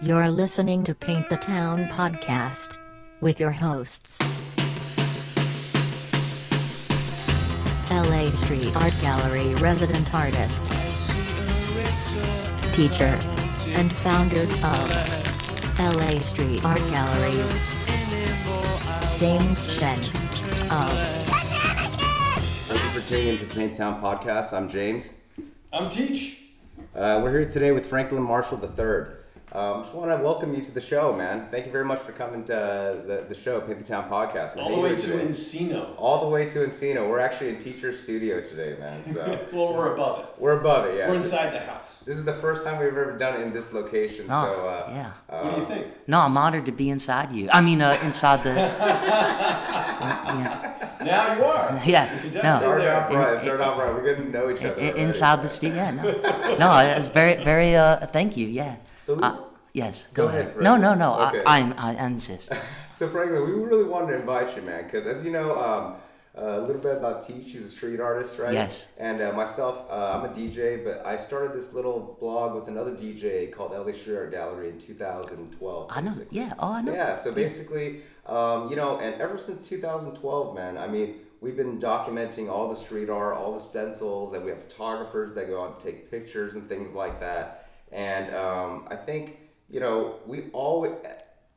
You're listening to Paint the Town podcast with your hosts. LA Street Art Gallery resident artist, teacher, and founder of LA Street Art Gallery, James Shen of Thank you for tuning in to Paint Town Podcast. I'm James. I'm Teach. Uh, we're here today with Franklin Marshall III. Um, just want to welcome you to the show, man. Thank you very much for coming to uh, the, the show, Paint the Town Podcast. All the way to today? Encino. All the way to Encino. We're actually in Teacher Studio today, man. So Well, we're above it. we're above it, yeah. We're inside the house. This is the first time we've ever done it in this location. Oh, so uh, yeah. What do you think? No, I'm honored to be inside you. I mean, uh, inside the. yeah, Now you are. yeah. You're No, definitely Start off right. Start off right. We're getting to know each other. I- already. inside the studio. Yeah, no, no. It's very, very. Uh, thank you. Yeah. So- Uh, yes. Go, Go ahead. ahead, no, no, no. Okay. I, I, I insist. So Franklin, we really wanted to invite you, man, because as you know, um, uh, a little bit about Teach. She's a street artist, right? Yes. And uh, myself, uh, I'm a DJ, but I started this little blog with another DJ called LA Street Art Gallery in 2012. I know. basically. Yeah. Oh, I know. Yeah. So basically, um, you know, and ever since 2012, man, I mean, we've been documenting all the street art, all the stencils, and we have photographers that go out to take pictures and things like that. And um, I think, you know, we always.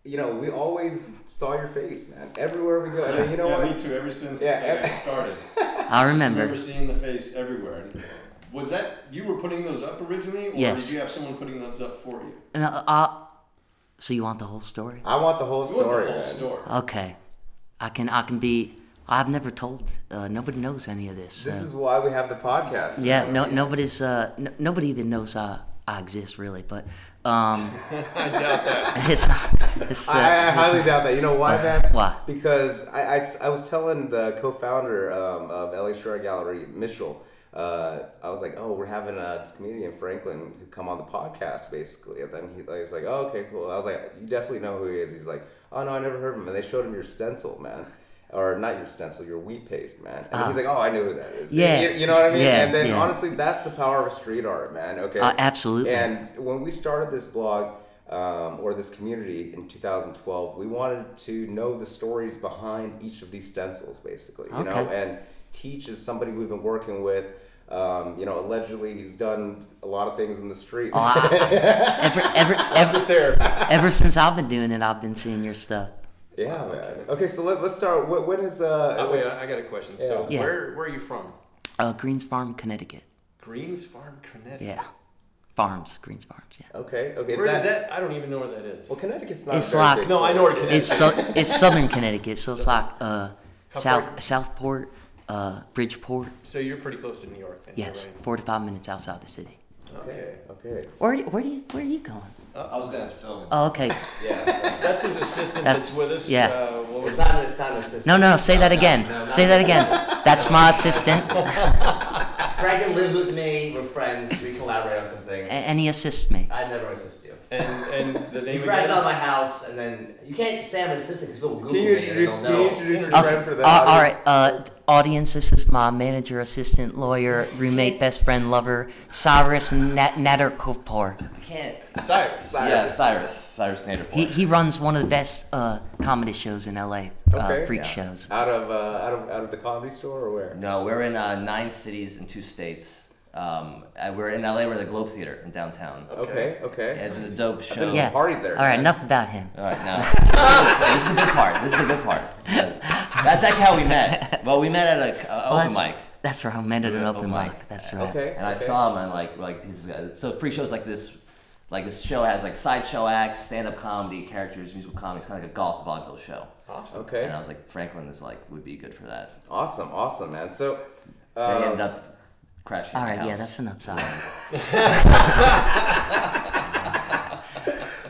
You know, we always saw your face, man. Everywhere we go, and then, you know yeah, what? me too. Ever since Yeah, uh, ev- it started, I I remember. remember seeing the face everywhere. Was that you were putting those up originally, or Yes. did you have someone putting those up for you? And, uh, uh, so you want the whole story? I want the whole You want story, the whole man. story. Okay. I can. I can be. I've never told. Uh, nobody knows any of this. This uh, is why we have the podcast. Yeah, no, nobody's. Uh, n- nobody even knows I, I exist really, but um, I doubt that. it's it's. Uh, I, I it's- highly doubt that. You know why, man? Why? Because I, I, I was telling the co-founder um, of LA Art Gallery, Mitchell. Uh, I was like, oh, we're having a this comedian Franklin who come on the podcast, basically. And then he, like, was like, oh, okay, cool. I was like, you definitely know who he is. He's like, oh no, I never heard of him. And they showed him your stencil, man. Or not your stencil, your wheat paste, man. And he's like, oh, I knew who that is. Ah. Yeah. You, you know what I mean? Yeah, and then yeah. honestly, that's the power of street art, man. Okay. Uh, absolutely. And when we started this blog um, or this community in 2012, we wanted to know the stories behind each of these stencils, basically. You know, and Teach is somebody we've been working with. Um, you know, allegedly he's done a lot of things in the street. Oh, I, ever, ever, ever, ever since I've been doing it, I've been seeing your stuff. Yeah, man. Okay, so let, let's start. When, when is uh? Oh, wait, I I got a question. So, Yeah. where where are you from? Uh, Greens Farm, Connecticut. Greens Farm, Connecticut. Yeah, farms, Greens Farms. Yeah. Okay, okay. Where is that? I don't even know where that is. Well, Connecticut's not. It's a like- No, I know where place. It's so, it's Southern Connecticut, so it's like uh, How South far- Southport, uh, Bridgeport. So you're pretty close to New York. Then, Yes, right? five minutes outside the city. Okay. Okay. Where where do you where are you going? I was gonna film. Oh, okay. Yeah. That's his assistant That's- that's, with us. yeah. Uh, what was It's not. It's not an assistant. No, no, no. Say that again. No, no, Say that again. That's my assistant, Franklin lives with me. We're friends. We collaborate on something. a- and he assists me. I never assist you. And and the name crash again? out my house, and then you can't say I'm an assistant because people Google Can you me and introduce? they'll Can you know. introduce your friend for the Uh, all right, audience? uh, audience. This is my manager, assistant, lawyer, roommate, best friend, lover, Cyrus Nat- Nader Kapoor. Can't. Cyrus. Yeah, Cyrus. Cyrus Nader. He he runs one of the best uh, comedy shows in LA. Uh, Okay. freak Yeah. shows. Out of uh, out of out of the comedy store or where? No, we're in uh, nine cities and two states. Um, and we're in LA. We're at the Globe Theater in downtown. Okay. Okay. Yeah, it's a dope show. been to Yeah. parties there, All right, man. enough about him. All right, now this is the good part. This is the good part. Yes. That's actually how we met. Well, we met at a, a Well, open that's, mic, That's right. I met at an Open open mic. mic. That's right. Okay. and I saw him and like like he's uh, so free shows like this. Like this show has like sideshow acts, stand-up comedy, characters, musical comedy. It's kind of like a golf vaudeville show. Awesome. Okay. And I was like, Franklin is like would be good for that. Awesome, awesome, man. So, They um, ended up crashing. All my. Yeah, that's enough, Cyrus.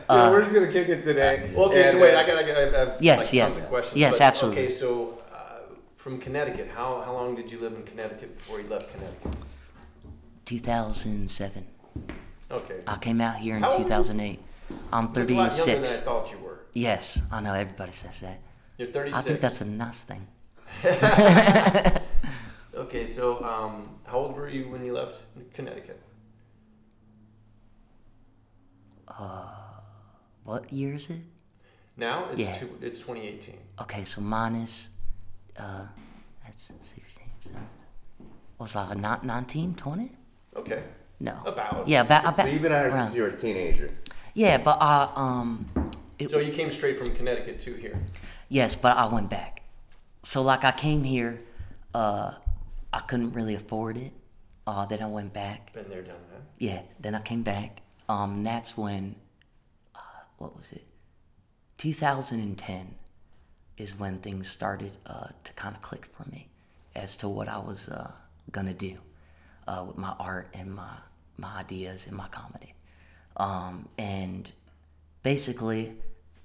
yeah, we're just gonna kick it today. Well, okay, so And, wait, uh, I got, I got, I have Yes, like, yes. tons of questions. Yes, but- absolutely. Okay, so uh, from Connecticut, how, how long did you live in Connecticut before you left Connecticut? 2007. Okay. I came out here in How old are you? 2008. I'm You're a lot younger than I 36. thought you were. Yes, I know. Everybody says that. You're 36. I think that's a nice thing. Okay, so um, how old were you when you left Connecticut? what year is it? Now it's Yeah. two, it's 2018. Okay, so minus, uh, that's 16, so, what's that, not 19, 20? Okay. No. About. Yeah, about, So about you've been out here since you were a teenager. Yeah, but I, um, it, So you came straight from Connecticut to here. yes, but I went back. So, like, I came here, uh, I couldn't really afford it. Uh, then I went back. Been there, done that. Yeah, then I came back. Um, that's when, uh, what was it? 2010 is when things started uh, to kind of click for me as to what I was uh, gonna do uh, with my art and my my ideas and my comedy. Um, and basically,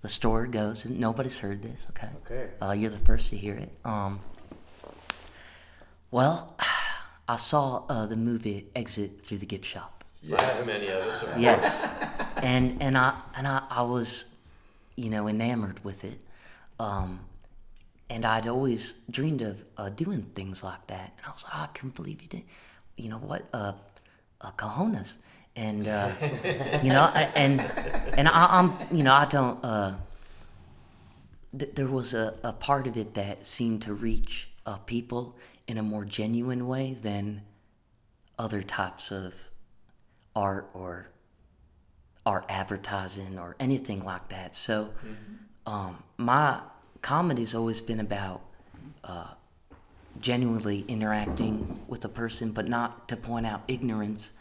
the story goes, and nobody's heard this, okay? Okay. Uh, you're the first to hear it. Um, well, I saw uh, the movie Exit Through the Gift Shop. Like many of us. Are. Yes, and and I and I, I was, you know, enamored with it, um, and I'd always dreamed of uh, doing things like that. And I was like, I can't believe you did. You know what? Uh, uh cojones, and uh, you know, I, and and I, I'm, you know, I don't. Uh, th- there was a, a part of it that seemed to reach uh, people in a more genuine way than other types of art or art advertising or anything like that. So, um, my comedy's always been about uh, genuinely interacting with a person, but not to point out ignorance,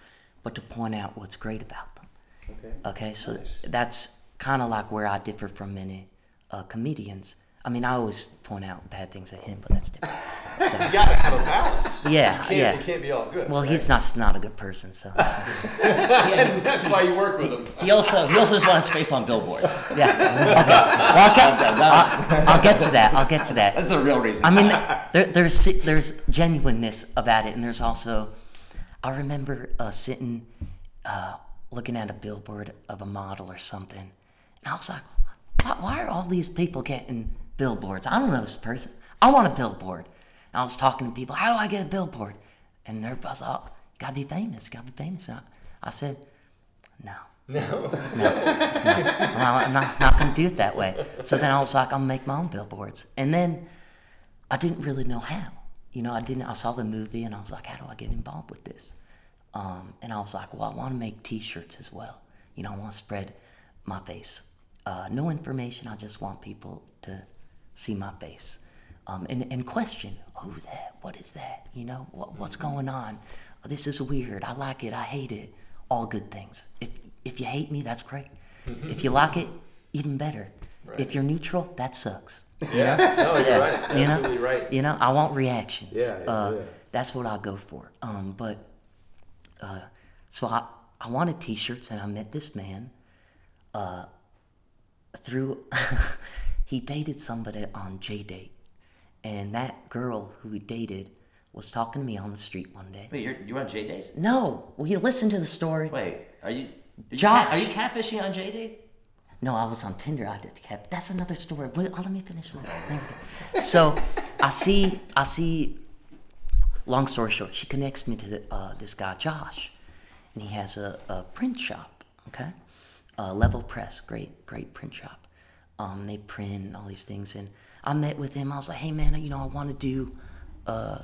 but to point out what's great about them. Okay. Okay, so that's kind of like where I differ from many uh, comedians. I mean, I always point out bad things at him, but that's different. So, You gotta have a balance. yeah, Can't, yeah. It can't be all good. Well, right? he's not not a good person, so that's fine. Yeah, That's why you work with him. he, he also he also just wants space on billboards. yeah. Okay. Well, I'll get, I'll, I'll get to that. I'll get to that. That's the real reason. I mean, there, there's there's genuineness about it, and there's also, I remember uh, sitting, uh, looking at a billboard of a model or something, and I was like, why, why are all these people getting billboards? I don't know this person. I want a billboard. And I was talking to people, how do I get a billboard? And everybody's like, oh, you gotta be famous, you gotta be famous. I, I said, no. No. No, I'm not, not gonna do it that way. So then I was like, I'm gonna make my own billboards. And then I didn't really know how. You know, I didn't. I saw the movie and I was like, how do I get involved with this? Um, and I was like, well, I want to make T-shirts as well. You know, I want to spread my face. Uh, no information. I just want people to see my face um, and and question, who's that? What is that? You know, what, what's going on? Oh, this is weird. I like it. I hate it. All good things. If if you hate me, that's great. if you like it, even better. If you're neutral, that sucks. Yeah. No, you're right. You know, right. You know, I want reactions. Yeah, yeah, uh, yeah. That's what I go for. Um, but uh, so I I wanted T-shirts, and I met this man. Uh, through he dated somebody on JDate, and that girl who he dated was talking to me on the street one day. Wait, you're you're on JDate? No, will you listen to the story? Wait, are you? Are you, Josh. cat- are you catfishing on JDate? No, I was on Tinder. I did cap. That's another story. Wait, oh, let me finish that. So I see, I see. Long story short, she connects me to the, uh, this guy Josh, and he has a, a print shop. Okay, uh, Level Press, great, great print shop. Um, they print all these things, and I met with him. I was like, hey man, you know, I want to do, uh,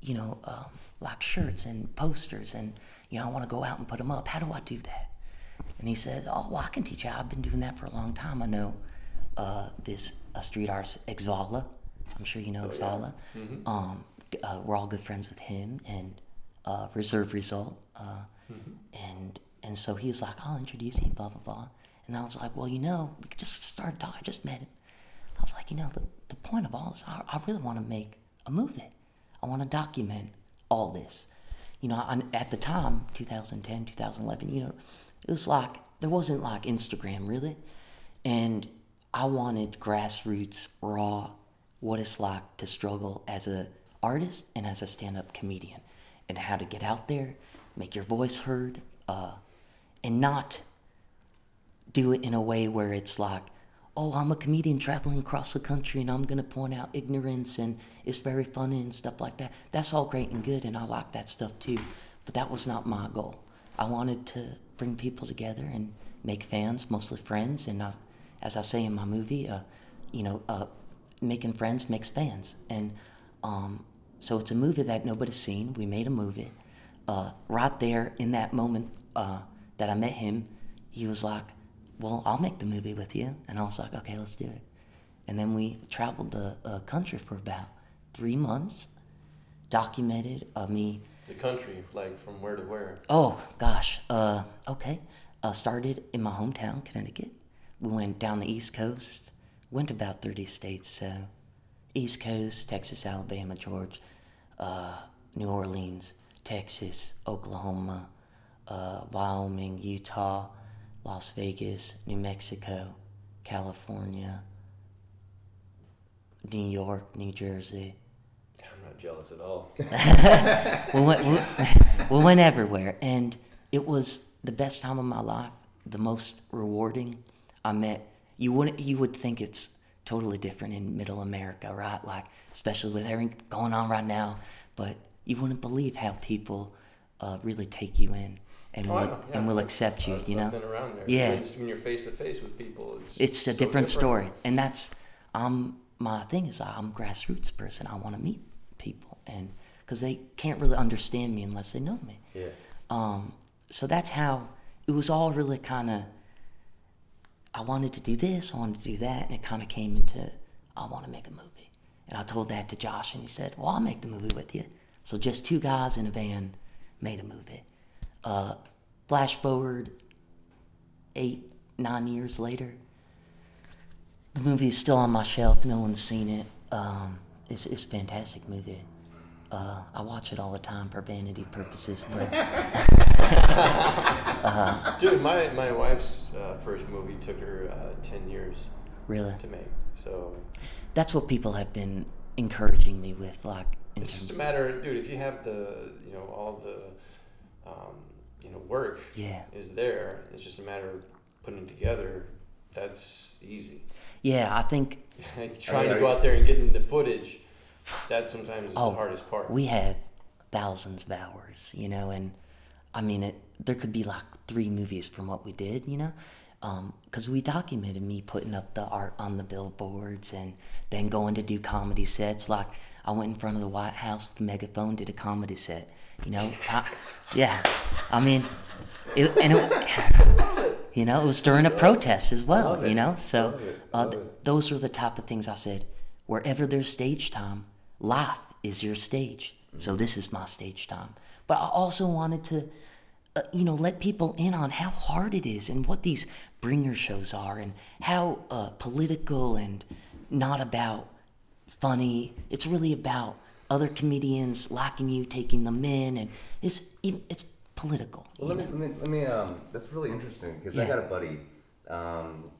you know, um, like shirts and posters, and you know, I want to go out and put them up. How do I do that? And he says, "Oh, well, I can teach you. I've been doing that for a long time. I know uh, this uh, street artist, Exvala. I'm sure you know Exvala. Um, uh, we're all good friends with him and uh, Reserve Result. Uh, And and so he was like, I'll introduce you, blah blah blah. And I was like, well, you know, we could just start talking. I just met him. I was like, you know, the, the point of all this, I, I really want to make a movie. I want to document all this. You know, I, at the time, 2010, 2011, you know, it was like, there wasn't like Instagram really. And I wanted grassroots, raw, what it's like to struggle as a artist and as a stand-up comedian and how to get out there, make your voice heard, uh, and not do it in a way where it's like, oh, I'm a comedian traveling across the country and I'm going to point out ignorance and it's very funny and stuff like that. That's all great and good and I like that stuff too. But that was not my goal. I wanted to bring people together and make fans, mostly friends. And I, as I say in my movie, uh, you know, uh, making friends makes fans. And um, so it's a movie that nobody's seen. We made a movie. Uh, right there in that moment uh, that I met him, he was like, "Well, I'll make the movie with you," and I was like, "Okay, let's do it." And then we traveled the uh, country for about three months, documented uh, me. The country, like from where to where? Oh gosh, uh, okay. Uh, started in my hometown, Connecticut. We went down the East Coast. Went about thirty states. So, East Coast, Texas, Alabama, Georgia, uh, New Orleans, Texas, Oklahoma, uh, Wyoming, Utah, Las Vegas, New Mexico, California, New York, New Jersey. I'm not jealous at all. we went, we, we went everywhere, and it was the best time of my life, the most rewarding. I met you wouldn't you would think it's totally different in Middle America, right? Like especially with everything going on right now, but you wouldn't believe how people uh, really take you in and Oh, will know, and yeah. will accept you. I've, You know, around there. Yeah. It's when you're face to face with people. It's, it's a so different story, and that's um my thing is I'm a grassroots person. I want to meet people, and because they can't really understand me unless they know me. Yeah. Um, so that's how it was all really kind of. I wanted to do this, I wanted to do that, and it kind of came into I want to make a movie. And I told that to Josh, and he said, "Well, I'll make the movie with you." So just two guys in a van made a movie. Uh, flash forward eight, nine years later, the movie is still on my shelf. No one's seen it. Um, it's it's a fantastic movie. Uh, I watch it all the time for vanity purposes, but Dude, my, my wife's uh, first movie took her uh, 10 years really, to make. So that's what people have been encouraging me with, like in it's just a of- matter, dude, if you have the, you know, all the, um, you know, work Yeah. is there, it's just a matter of putting it together. That's easy. Yeah, I think Trying to go out there and getting the footage, that sometimes is Oh, the hardest part. we have thousands of hours, you know, and I mean, it. There could be like three movies from what we did, you know, um, because we documented me putting up the art on the billboards and then going to do comedy sets. Like I went in front of the White House with a megaphone, did a comedy set, you know. Yeah, I mean, it, and it, you know, it was during a protest as well, you know. So uh, th- those are the type of things I said. Wherever there's stage time, life is your stage. So this is my stage time. But I also wanted to, uh, you know, let people in on how hard it is and what these bringer shows are and how uh, political and not about funny. It's really about other comedians liking you, taking them in, and it's it's political. Well, let me, let me, let me, um, that's really interesting because I got a buddy, um,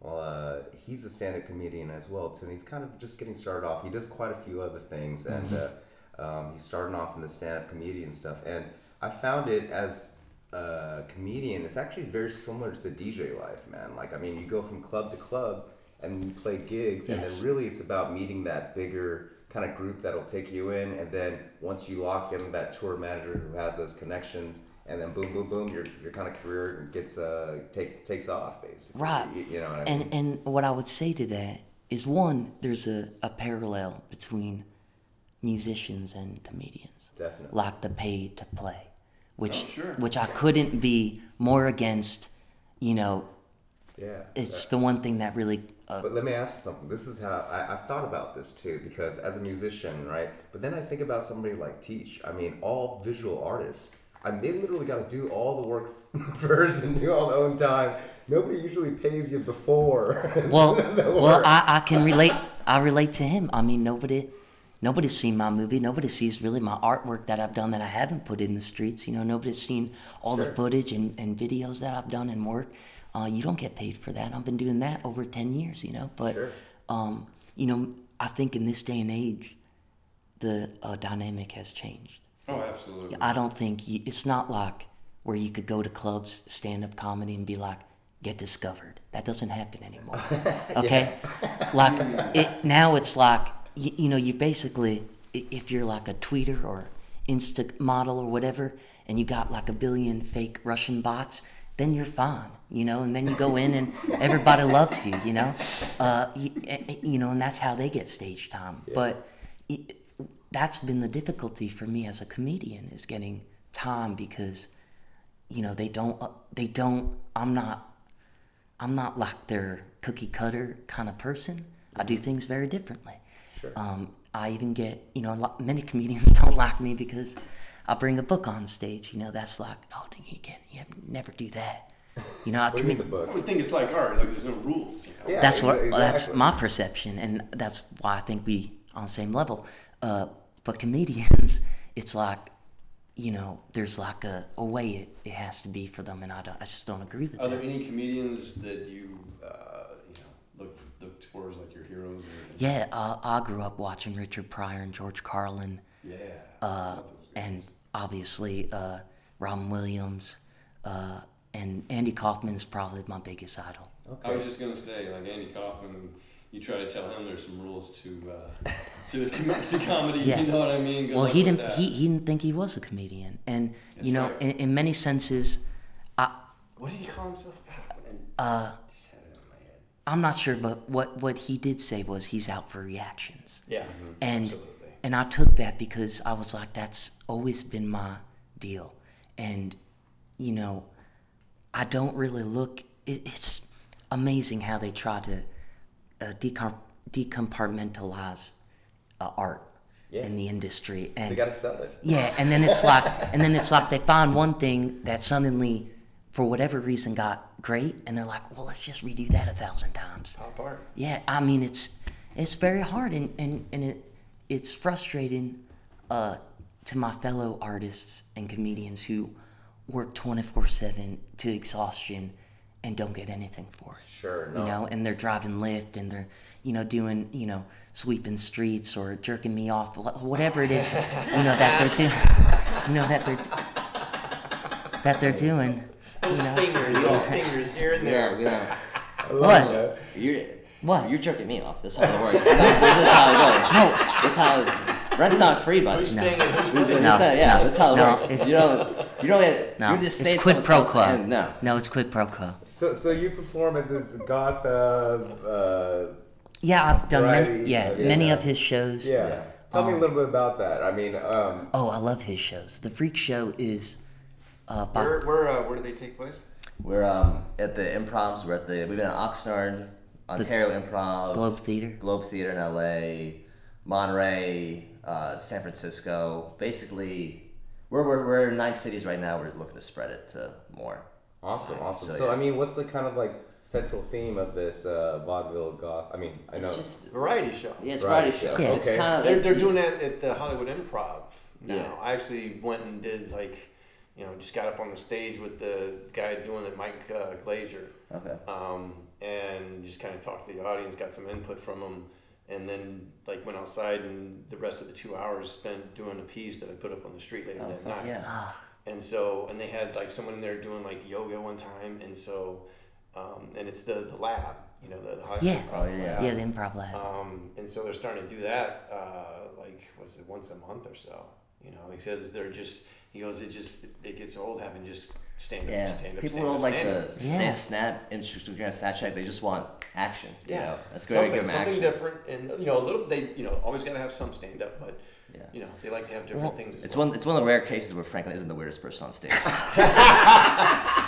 well, uh, he's a stand-up comedian as well too, and he's kind of just getting started off. He does quite a few other things, and Mm-hmm. uh, um, he's starting off in the stand-up comedian stuff. And I found it as a comedian, it's actually very similar to the DJ life, man. Like, I mean, you go from club to club and you play gigs, and then really it's about meeting that bigger kind of group that'll take you in, and then once you lock in that tour manager who has those connections, and then boom, boom, boom, your, your kind of career gets uh takes takes off basically. Right. You, you know what I mean? And and what I would say to that is one, there's a, a parallel between musicians and comedians. Definitely. Like the pay to play. Which Oh, sure. which I couldn't be more against, you know, yeah. it's the one thing that really uh, But let me ask you something. This is how I, I've thought about this too, because as a musician, right? But then I think about somebody like Teach. I mean, all visual artists. I mean, they literally got to do all the work first and do all the own time. Nobody usually pays you before. Well, well. I, I can relate. I relate to him. I mean, nobody, nobody's seen my movie. Nobody sees really my artwork that I've done that I haven't put in the streets. You know, nobody's seen all the footage and, and videos that I've done and work. Uh, you don't get paid for that. I've been doing that over ten years. You know, but Sure. um, you know, I think in this day and age, the uh, dynamic has changed. oh, absolutely. I don't think you, it's not like where you could go to clubs, stand up comedy, and be like, get discovered. That doesn't happen anymore. Okay, like it now. It's like you, you know, you basically if you're like a tweeter or Insta model or whatever, and you got like a billion fake Russian bots, then you're fine, you know. And then you go in and everybody loves you, you know. Uh, you, you know, and that's how they get stage time. But it, that's been the difficulty for me as a comedian is getting time because you know they don't uh, they don't i'm not i'm not like their cookie cutter kind of person i do things very differently um, i even get you know a lot, many comedians don't like me because i bring a book on stage you know that's like oh you can't you never do that you know i What do you mean the I book? would think it's like art, like there's no rules. You know? Yeah, that's what exa- that's my perception and that's why i think we on the same level uh, but comedians it's like you know there's like a, a way it, it has to be for them and i, don't, I just don't agree with Are that there any comedians that you, uh, you know, look look towards like your heroes? Or, yeah uh, i grew up watching richard pryor and george carlin yeah. uh, and obviously uh, robin williams uh, and andy Kaufman is probably my biggest idol I was just gonna say, like Andy Kaufman, you try to tell him there's some rules to uh, to, to comedy. Yeah. You know what I mean? Good well he didn't that. he, he didn't think he was a comedian and That's you know right. in, in many senses i What did he call himself? Uh, just had it in my head. i'm not sure but what what he did say was he's out for reactions Yeah. and Absolutely. And I took that because I was like, that's always been my deal, and you know, I don't really look. It, it's amazing how they try to uh, decom- decompartmentalize uh, art Yeah. in the industry, They and gotta sell it. yeah, and then it's like, and then it's like they find one thing that suddenly, for whatever reason, got great, and they're like, well, let's just redo that a thousand times. Pop art. Yeah, I mean it's it's very hard and, and, and it it's frustrating uh, to my fellow artists and comedians who work twenty four seven to exhaustion and don't get anything for it. Sure, You know, and they're driving Lyft and they're you know doing you know sweeping streets or jerking me off whatever it is you know that they're doing you know that they're that they're doing. Little You know? stingers, little stingers here and there. Yeah, yeah. What? You're What? You're jerking me off. That's how it works. No, this is how it goes. No. This is how rent's not free, buddy. Who's No. staying in whose This place? is- No, this is- yeah, no, that's how it no, works. it's- you it's- don't. You don't get. No, you just it's at quid someone's pro house quo. and- No. no, it's quid pro quo. So, so you perform at this goth, uh, uh, Yeah, I've done many. Variety, Yeah, uh, many yeah. of his shows. yeah. Tell me a Um, little bit about that. I mean, um, Oh, I love his shows. The Freak Show is. Uh, by, Where, where, uh, where do they take place? We're um at the improvs. We're at the. We've been at Oxnard, Ontario Improv, Globe Theater. Globe Theater in LA, Monterey, uh, San Francisco. Basically, we're, we're, we're in nine cities right now. We're looking to spread it to more. awesome, awesome. So, So, yeah. I mean, what's the kind of like central theme of this uh, vaudeville goth? I mean, I know. It's just Variety show. yeah, it's Variety variety show. show. Yeah. It's Okay. kind of They're, they're doing that at the Hollywood Improv now. Yeah. I actually went and did like, you know, just got up on the stage with the guy doing it, Mike uh, Glazer, Okay. um, and just kind of talked to the audience, got some input from them, and then like went outside and the rest of the two hours spent doing a piece that I put up on the street later Oh, that fuck night. yeah. Ah, And so, and they had like someone in there doing like yoga one time, and so, um, and it's the the lab, you know, the, the Hollywood Yeah. Improv Oh, yeah. lab. yeah, the Improv Lab. Um, and so they're starting to do that, uh, like, was it once a month or so? You know, because they're just, he goes, it just, it gets old having just stand up, Yeah, stand up, people stand don't up, like stand the up. Yeah. snap, snap Instagram Snapchat. They just want action. You Yeah. know? that's very something, good something different, and you know, a little. They, you know, always got to have some stand up, but Yeah. you know, they like to have different Well, things. It's well. one. It's one of the rare cases where Franklin isn't the weirdest person on stage.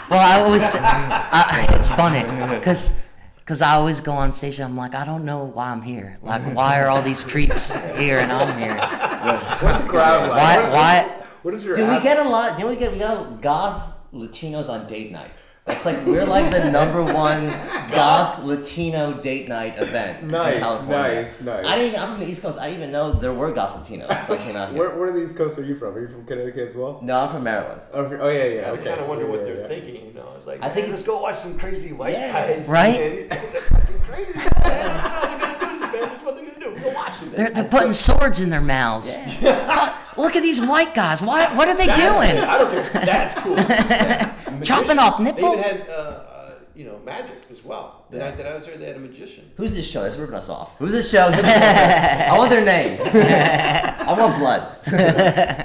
Well, I always I, it's funny because because I always go on stage and I'm like, I don't know why I'm here. Like, why are all these creeps here and I'm here? What's the crowd like? Why? What- Why? What is your? Dude, we get a lot. You know, we get we got goth Latinos on date night. That's like we're like the number one goth Latino date night event Nice, in California. nice, nice. I didn't. Even, I'm from the East Coast. I didn't even know there were goth Latinos. until I came out here. Where, where are these coasts are you from? Are you from Connecticut as well? no, I'm from Maryland. Oh, oh yeah, yeah. I Okay. kind of wonder what they're yeah. thinking. You know, it's like, I think let's go watch some crazy white Yeah. guys. Right? Man, these guys are fucking crazy. Man. I don't they're gonna do this, man. This is what they're gonna do. Go watch them. They're, they're putting swords in their mouths. Oh, look at these white guys. Why? What are they doing? I don't care. That's cool. Chopping off nipples. They even nipples? had uh, uh, you know, magic as well. The Yeah. night that I was there, they had a magician. Who's this show? That's ripping us off. Who's this show? Give me their- I want their name. I want blood.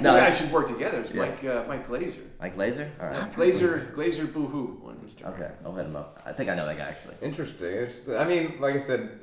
No, no, guys should work together. It's Yeah. Mike uh, Mike Glazer. like laser. All right. Glazer Glazer Boohoo on Instagram. Okay, I'll hit him up. I think I know that guy actually. Interesting, interesting. I mean, like I said,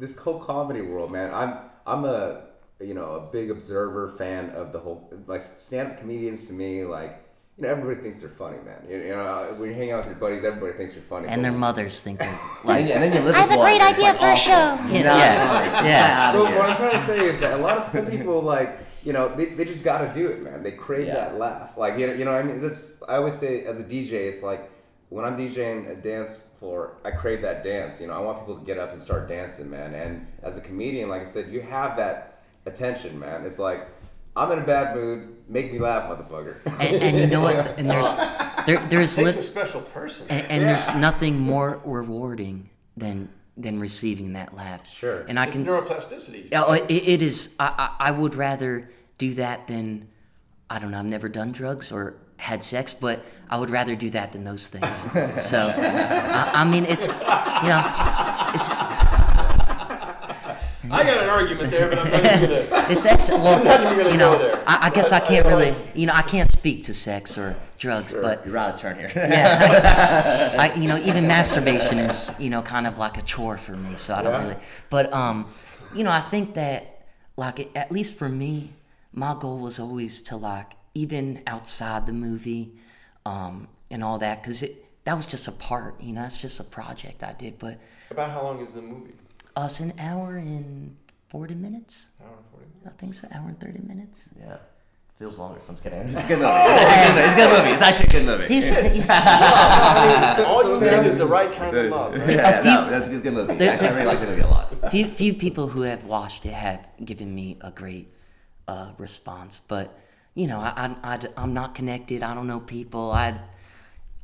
this whole comedy world, man. I'm I'm a you know a big observer fan of the whole like stand-up comedians. To me, like you know, everybody thinks they're funny, man. You, you know, when you hang out with your buddies, everybody thinks you're funny. And But- their mothers think they're like, and then you live I have a great idea like, for a show. yeah, No, yeah, yeah. Well, what I'm trying to say is that a lot of some people like you know they, they just got to do it, man. They crave Yeah. that laugh. Like you know, you know, I mean, this I always say as a DJ, it's like when I'm DJing a dance floor, I crave that dance. You know, I want people to get up and start dancing, man. And as a comedian, like I said, you have that attention, man. It's like I'm in a bad mood, make me laugh, motherfucker. And, and you know what? And there's there there's Takes a special person. and, and there's nothing more rewarding than than receiving that laugh. Sure. And I it's can neuroplasticity. Oh, it, it is. I, I, I would rather do that than I don't know. I've never done drugs or had sex, but I would rather do that than those things. So, I, I mean, it's you know, it's I got an argument there, but I'm not even gonna. it's sex. Well, not even gonna you know, go there. I, I guess I can't really. You know, I can't speak to sex or drugs, but You're out of turn here. yeah, I, you know, even masturbation is you know kind of like a chore for me, so I don't Yeah. really. But um, you know, I think that like at least for me, my goal was always to like even outside the movie, um, and all that, because it that was just a part, you know, that's just a project I did. But About how long is the movie? us an hour and forty minutes, Hour and 40 minutes. I think so, hour and thirty minutes. yeah. Feels longer. I'm just kidding. It's a good movie. It's a good movie. It's actually a good movie. He's, he's- All you need is the right kind of love. Right? yeah, few- no, that's a good movie. there- Actually, I really like the movie a lot. few few people who have watched it have given me a great uh, response, but you know, I, I, I am not connected. I don't know people. I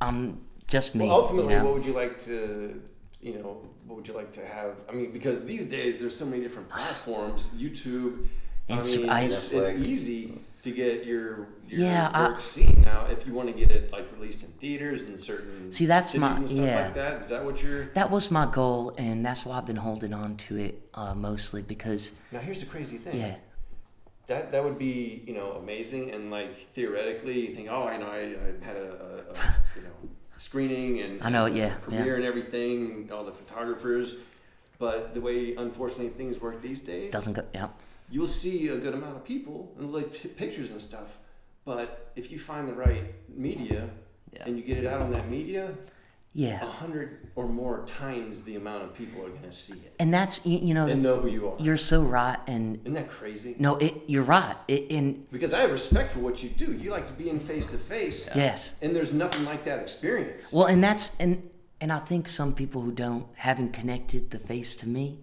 I'm just me. Well, ultimately, you know? what would you like to, you know, what would you like to have? I mean, because these days there's so many different platforms, YouTube. Insta- I mean, I- it's, it's Netflix. easy to get your, your Yeah, I- work seen now. If you want to get it like released in theaters and certain See, that's my- and stuff yeah. like that. Is that what you're? that was my goal, and that's why I've been holding on to it uh, mostly because Now here's the crazy thing. yeah, That that would be you know amazing and like theoretically you think oh I know I, I had a, a, a you know screening and I know, and yeah, premiere yeah. and everything all the photographers but the way unfortunately things work these days doesn't go. Yeah, you'll see a good amount of people and like pictures and stuff but if you find the right media Yeah. and you get it out on that media a hundred or more times the amount of people are gonna see it and that's you, you know and know who you are you're so right, and isn't that crazy no, it you're right. It, and because I have respect for what you do. You like to be in face to face. yes, And there's nothing like that experience. Well, and that's and and I think some people who don't haven't connected the face to me,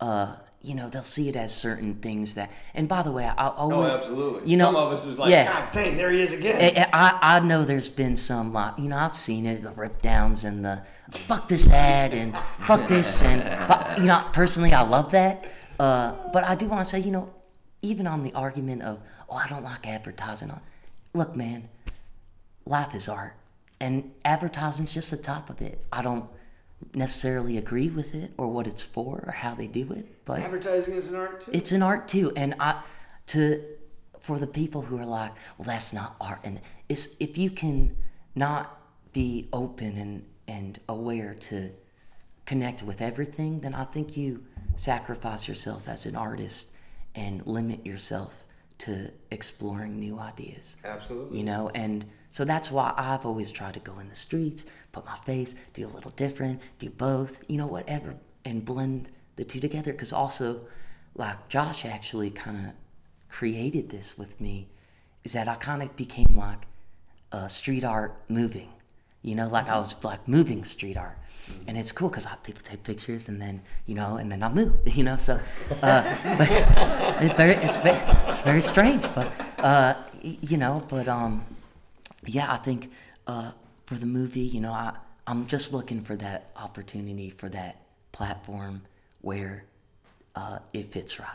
uh, you know, they'll see it as certain things that. And by the way, I always, oh, absolutely. You know, Some of us is like, yeah. God dang, there he is again. I, I I know there's been some like you know I've seen it the rip downs and the fuck this ad and fuck this and but you know personally I love that uh, but I do want to say you know even on the argument of oh I don't like advertising on look man life is art and advertising's just the top of it I don't necessarily agree with it or what it's for or how they do it but Advertising is an art too. it's an art too and i to for the people who are like well that's not art and it's if you can not be open and and aware to connect with everything then i think you sacrifice yourself as an artist and limit yourself to exploring new ideas Absolutely. you know and so that's why i've always tried to go in the streets put my face do a little different do both you know whatever and blend the two together because also like josh actually kind of created this with me is that i kind of became like uh, street art moving. You know like i was like moving street art. And it's cool because people take pictures and then you know and then i move you know so uh, it's very it's very it's very strange but uh, you know but um yeah i think uh, for the movie you know i i'm just looking for that opportunity for that platform where uh, it fits right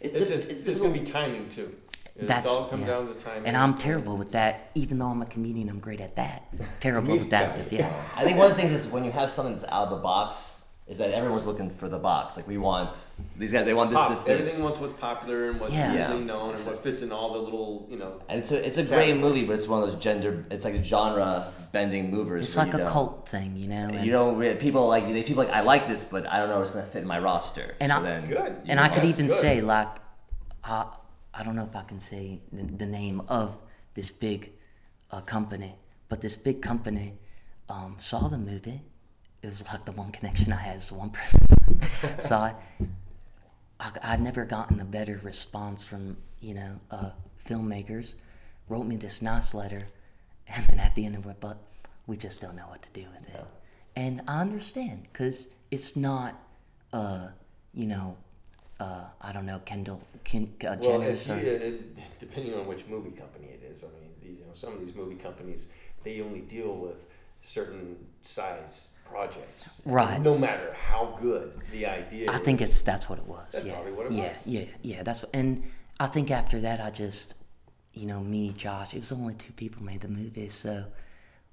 It's, It's, it's, it's it's going to be timing too. It's That's all come yeah. down to timing. And I'm terrible with that. Even though I'm a comedian, I'm great at that. Terrible with that. but Yeah. I think one of the things is when you have something that's out of the box, is that everyone's looking for the box. Like we want these guys, they want this, Pop. this, Everything this. wants what's popular and what's Yeah. easily known and what fits in all the little, you know. And it's a it's a great movie, but it's one of those gender. It's like a genre bending movers. It's like you a don't- cult thing, you know. And And, you don't really, people like they people like I like this, but I don't know if it's gonna fit in my roster. And so I- then, Good. You and know, I could even good. say like, uh, I don't know if I can say the, the name of this big uh, company, but this big company um, saw the movie. It was like the one connection I had is one person so it. I, I'd never gotten a better response from you know uh, filmmakers. Wrote me this nice letter, and then at the end of it, but we just don't know what to do with it. And I understand because it's not, uh, you know, uh, I don't know, Kendall, Ken, uh, Well, Jenner's if you, or it, depending on which movie company it is, I mean, these, you know, some of these movie companies they only deal with certain size projects, Right. No matter how good the idea. I is. think it's that's what it was. That's yeah. probably what it yeah, was. Yeah, yeah, That's and I think after that, I just, you know, me, Josh. It was only two people made the movie, so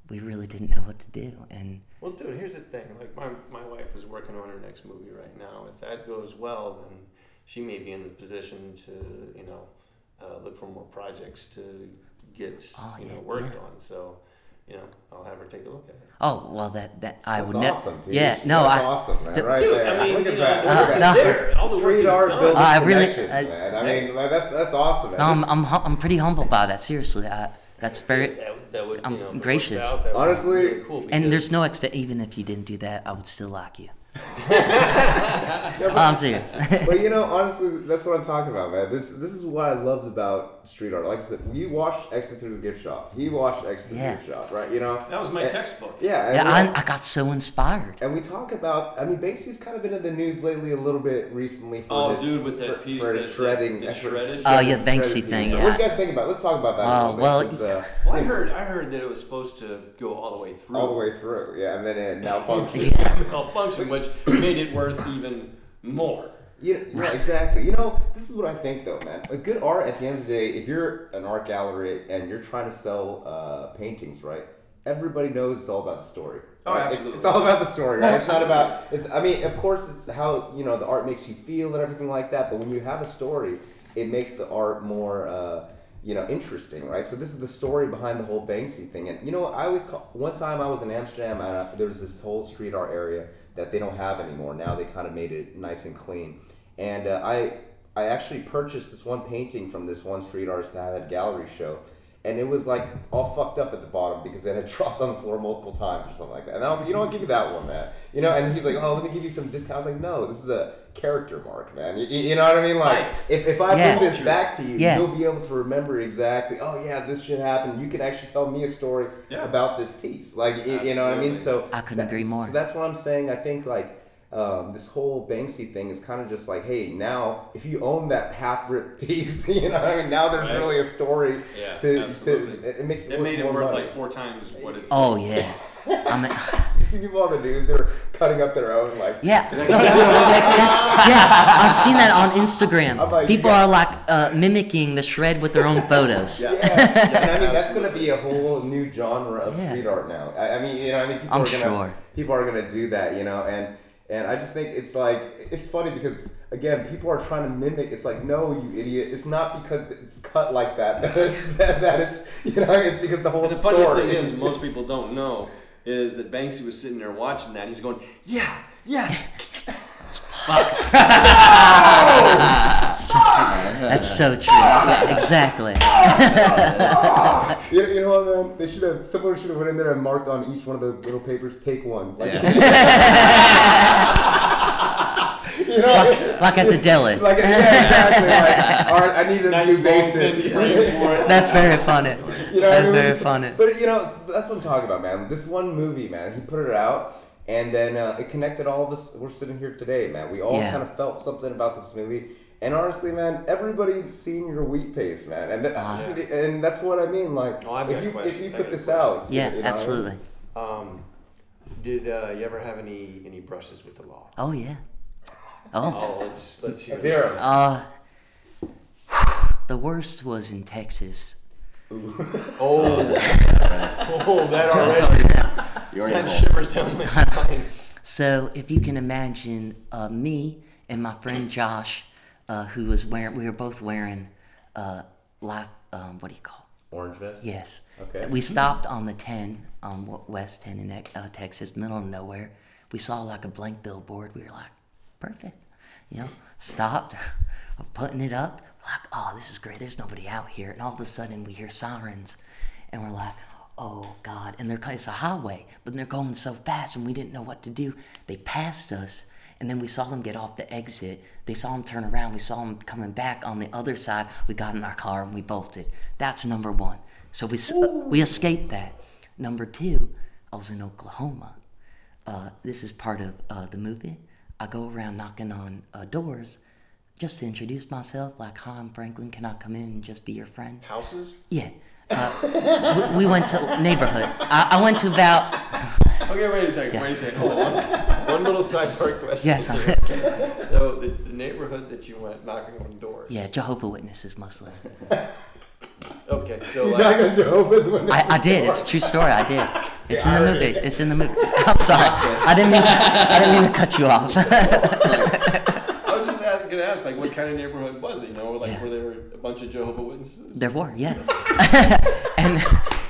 we really didn't know what to do. And Well, dude, here's the thing. Like, my, my wife is working on her next movie right now. If that goes well, then she may be in the position to, you know, uh, look for more projects to get, Oh, you yeah, know, worked yeah. on. So, you know, I'll have her take a look at it. oh well, that that I That's would never. awesome, dude. Yeah, no, That's I. awesome, man. d- right Dude, there. I mean, Look at you that. know, Look Uh, at that. no. there. All the work Street is art done. building I really- connections, I- man. I mean, like, that's that's awesome, man. No, I'm I'm hum- I'm pretty humbled by that. Seriously, I, that's very. That, that would, I'm you know, if it works gracious. out, that would be Honestly, really cool And because- there's no expect. Even if you didn't do that, I would still like you. I'm serious. but you know, honestly, that's what I'm talking about, man. This this is what I loved about street art. Like I said, you watched Exit Through the Gift Shop. He watched Exit Through Yeah. the Gift Shop, right? You know. That was my And- textbook. Yeah. yeah, we- I, I got so inspired. And we talk about, I mean, Banksy's kind of been in the news lately a little bit recently for Oh, his, dude, with that for, piece for that- shredding. that- that shredded? Oh, yeah, Banksy piece. thing, What do you guys think about? it? Let's talk about that. Oh, little bit, well, since, uh, Well, I heard, I heard that it was supposed to go all the way through. all the way through, yeah, and then it malfunctioned. Yeah. malfunction, which made it worth even more. Yeah, yeah, exactly. You know, this is what I think though, man. A good art at the end of the day, if you're an art gallery and you're trying to sell uh, paintings, right? Everybody knows it's all about the story. Oh, right? It's- absolutely. It's, all about the story, right? It's not about. It's. I mean, of course, it's how you know the art makes you feel and everything like that. But when you have a story, it makes the art more. Uh, you know, interesting, right? So this is the story behind the whole Banksy thing. And you know, I always call, one time I was in Amsterdam and uh, there was this whole street art area that they don't have anymore. Now they kind of made it nice and clean. And uh, I I actually purchased this one painting from this one street artist that had a gallery show. And it was like all fucked up at the bottom because it had dropped on the floor multiple times or something like that. And I was like, you know what, give me that one, man. You know, and he's like, oh, let me give you some discount. I was like, no, this is a character mark, man. You, you know what I mean? Like, if, if I Yeah. bring this back to you, Yeah. you'll be able to remember exactly, oh, yeah, this shit happened. You can actually tell me a story Yeah. about this piece. Like, you, you know what I mean? So I couldn't agree more. So that's what I'm saying. I think, like, um, this whole Banksy thing is kind of just like, hey, now if you own that half ripped piece, you know, what I mean, now there's Right. really a story Yeah, to absolutely. to it, it makes it, It made it more worth money. like four times what it's. Oh yeah. I mean, You see people on the news, they're cutting up their own like. yeah. No, yeah, I've seen that on Instagram. Like, People you got- are like uh, mimicking the shred with their own photos. Yeah, and I mean that's gonna be a whole new genre of Yeah. street art now. I, I mean, you know, I mean, people I'm are gonna sure. people are gonna do that, you know, and and I just think it's like it's funny because again, people are trying to mimic. It's like, no, you idiot! It's not because it's cut like that. that it's, that, that it's you know, it's because the whole the story. funniest thing is, most people don't know is that Banksy was sitting there watching that. He's going, yeah, yeah. Fuck. Oh, That's so true. Exactly. Oh, you, you know what, man? They should have. Someone should have went in there and marked on each one of those little papers. Take one. Like, you know. Like, like at the deli. Like yeah, exactly. Like, all right, I need a Nice new basis. thin for it. That's very funny. You know what I That's mean? very funny. But you know, that's what I'm talking about, man. This one movie, man. He put it out, and then uh, it connected all of us. We're sitting here today, man. We all Yeah. kind of felt something about this movie. And honestly, man, everybody's seen your wheat paste, man, and that, Uh-huh. and that's what I mean. Like, Oh, I've if you if you put this questions. out, Yeah, you know what I mean? absolutely. Um, did uh, you ever have any any brushes with the law? Oh yeah. Oh. Oh, let's let's hear. Zero. it. Uh, The worst was in Texas. Oh, oh, that already You already sent know. shivers down my spine. So if you can imagine uh, me and my friend Josh, uh, who was wearing, we were both wearing, uh, life, um, what do you call? it? Orange vest. Yes. Okay. We stopped on the 10, on W- West 10 in uh, Texas, middle of nowhere. We saw like a blank billboard. We were like, perfect. You know, stopped, putting it up. Like, oh, this is great. There's nobody out here. And all of a sudden we hear sirens and we're like, oh God. And they're, it's a highway, but they're going so fast and we didn't know what to do. They passed us and then we saw them get off the exit. They saw them turn around. We saw them coming back on the other side. We got in our car and we bolted. That's number one. So we, s- we escaped that. Number two, I was in Oklahoma. Uh, this is part of uh, the movie. I go around knocking on uh, doors just to introduce myself. Like, hi, I'm Franklin. Can I come in and just be your friend? Houses? Yeah. Uh, we, we went to neighborhood. I, I went to about Okay, wait a second. Wait a second. Hold on. One little sidebar question. yes, So the, the neighborhood that you went knocking on doors. yeah, Jehovah Witnesses mostly. Okay, so You're not gonna Jehovah's Witnesses. I, I did. It's a true story. I did. It's in the movie. It's in the movie. I'm sorry. I didn't mean to. I didn't mean to cut you off. I was just ask, gonna ask, like, what kind of neighborhood was it? You know, like, Yeah. were there a bunch of Jehovah Witnesses? there were, yeah. and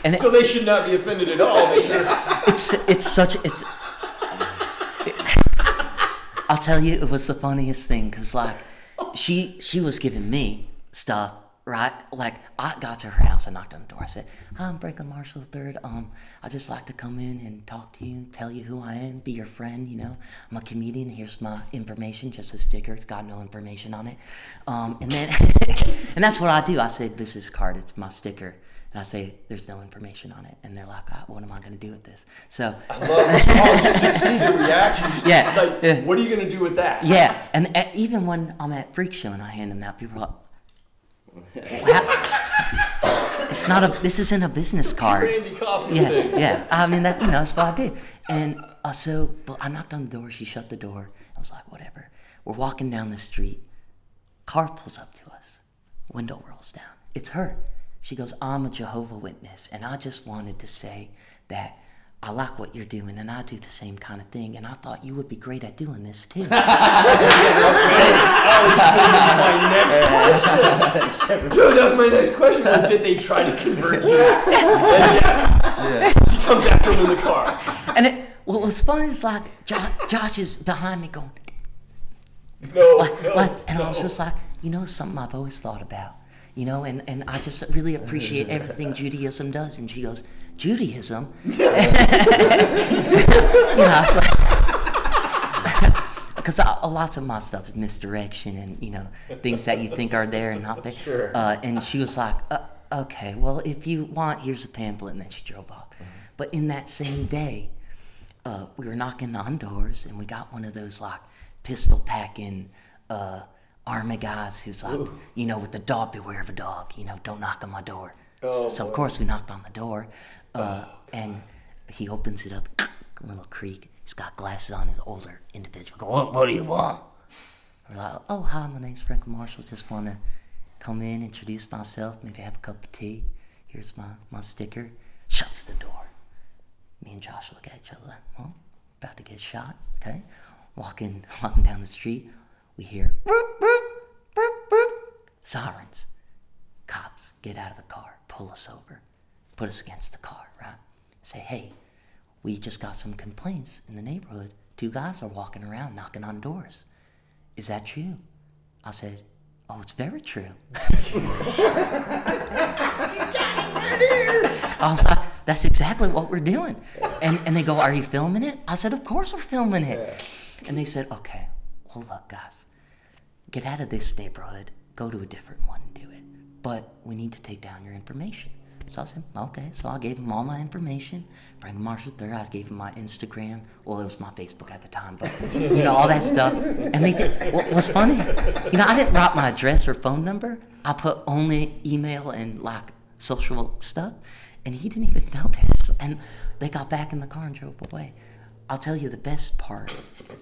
and it, So they should not be offended at all. That you're, it's it's such it's. I'll tell you, it was the funniest thing because like, she she was giving me stuff right. Like I got to her house, I knocked on the door. I said, "Hi, I'm Franklin Marshall III. Um, I just like to come in and talk to you, tell you who I am, be your friend. You know, I'm a comedian. Here's my information, just a sticker. It's got no information on it. Um, and then and that's what I do. I say, business card. It's my sticker." And I say, there's no information on it. And they're like, "Ah, what am I going to do with this? So, I love oh, just to see the reaction. Just Yeah, Like, what are you gonna do with that? yeah. And even when I'm at Freak Show and I hand them out, people are like, It's not a, this isn't a business card. Randy Kaufman Yeah, thing. yeah. I mean, that, you know, that's what I did. And uh, so, but I knocked on the door. She shut the door. I was like, whatever. We're walking down the street. Car pulls up to us. Window rolls down. It's her. She goes, I'm a Jehovah Witness, and I just wanted to say that I like what you're doing, and I do the same kind of thing, and I thought you would be great at doing this too. My next question, dude. That was my next question. Was did they try to convert you? And yes. She comes after him in the car. and it, what was funny is like jo- Josh is behind me going, No, like, no, like, and I was just like, you know, something I've always thought about, you know, and, and I just really appreciate everything Judaism does. And she goes, Judaism? you know, because lots of my stuff is misdirection and, you know, things that you think are there and not there. Sure. Uh, and she was like, uh, okay, well, if you want, here's a pamphlet. And then she drove off. But in that same day, uh, we were knocking on doors and we got one of those like pistol packing uh, army guys who's like, you know, with the dog, beware of a dog, you know, don't knock on my door. Oh, so, of course, we knocked on the door uh, and he opens it up, little creak. He's got glasses on, his older individual. Go, what, what do you want? We're like, oh, hi, my name's Franklin Marshall. Just want to come in, introduce myself, maybe have a cup of tea. Here's my, my sticker. Shuts the door. Me and Josh look at each other like, well, about to get shot, okay? Walking, walking down the street, we hear boop, boop, boop, boop, sirens. Cops get out of the car, pull us over, put us against the car, right? Say, hey, we just got some complaints in the neighborhood. Two guys are walking around knocking on doors. Is that true? I said, oh, it's very true. You can't I was like, that's exactly what we're doing. And, and they go, Are you filming it? I said, Of course we're filming it. And they said, Okay, well, look, guys, get out of this neighborhood, go to a different one and do it. But we need to take down your information. So I said, Okay. So I gave him all my information. Franklin Marshall III, I gave him my Instagram. Well, it was my Facebook at the time, but you know, all that stuff. And they did. What, what's funny, you know, I didn't write my address or phone number. I put only email and like social stuff and he didn't even notice. And they got back in the car and drove away. I'll tell you the best part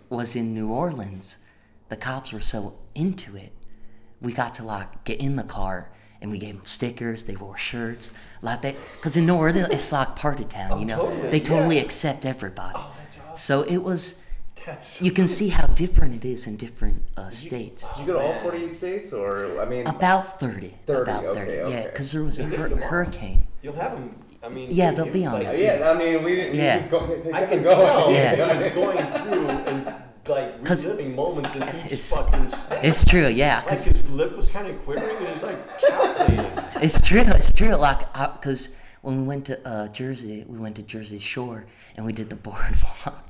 was in New Orleans. The cops were so into it. We got to like get in the car and we gave them stickers. They wore shirts like that. Because in New Orleans, it's like party town. You know, totally, they totally yeah. accept everybody. Oh, that's awesome. So it was. That's You can see how different it is in different uh, states. Did you go to all 48 states, or I mean, About 30. 30, about okay, 30. Yeah, okay. because there was a hur- get them all. hurricane. You'll have them. I mean, Yeah, dude, they'll be on like, it. yeah, I mean, we didn't. Yeah. We just go, they, they I can going. tell Yeah. that was going through and like reliving moments in each it's- fucking step. It's true, yeah. like his lip was kind of quivering. and He was like calculating. It's true. It's true. Like, because when we went to uh, Jersey, we went to Jersey Shore and we did the boardwalk.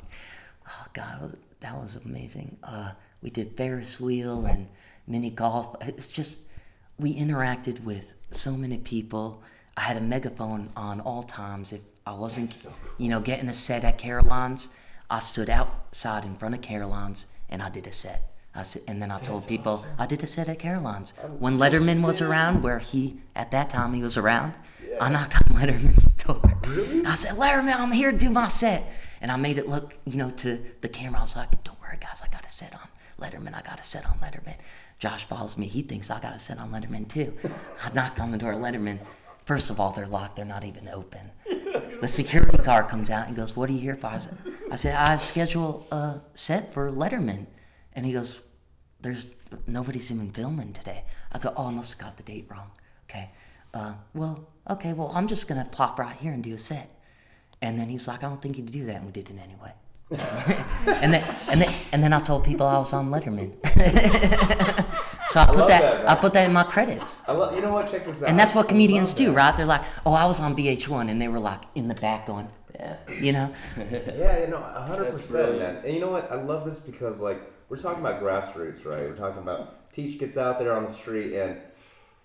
Oh God, that was amazing. Uh, we did Ferris wheel and mini golf. It's just we interacted with so many people. I had a megaphone on all times. If I wasn't, you know, getting a set at Caroline's, I stood outside in front of Caroline's and I did a set. I said, and then I told people I did a set at Caroline's. When Letterman was around, where he at that time he was around, I knocked on Letterman's door. I said, Letterman, I'm here to do my set. And I made it look, you know, to the camera. I was like, don't worry, guys, I got a set on Letterman. I got a set on Letterman. Josh follows me. He thinks I got a set on Letterman too. I knock on the door, Letterman. First of all, they're locked. They're not even open. The security guard comes out and goes, "What are you here for?" I said, "I said I schedule a set for Letterman," and he goes, "There's nobody's even filming today." I go, "Oh, I must have got the date wrong." Okay, uh, well, okay, well, I'm just gonna plop right here and do a set. And then he was like, "I don't think you'd do that," and we did it anyway. and then and then and then I told people I was on Letterman. so I put love that, that, I put that in my credits. I love, you know what? Check this out. And that's what comedians do, that. right? They're like, "Oh, I was on VH1, and they were like in the back going, Yeah. you know, Yeah, you know, hundred percent, brilliant. man. And you know what? I love this because like we're talking about grassroots, right? We're talking about Teach gets out there on the street, and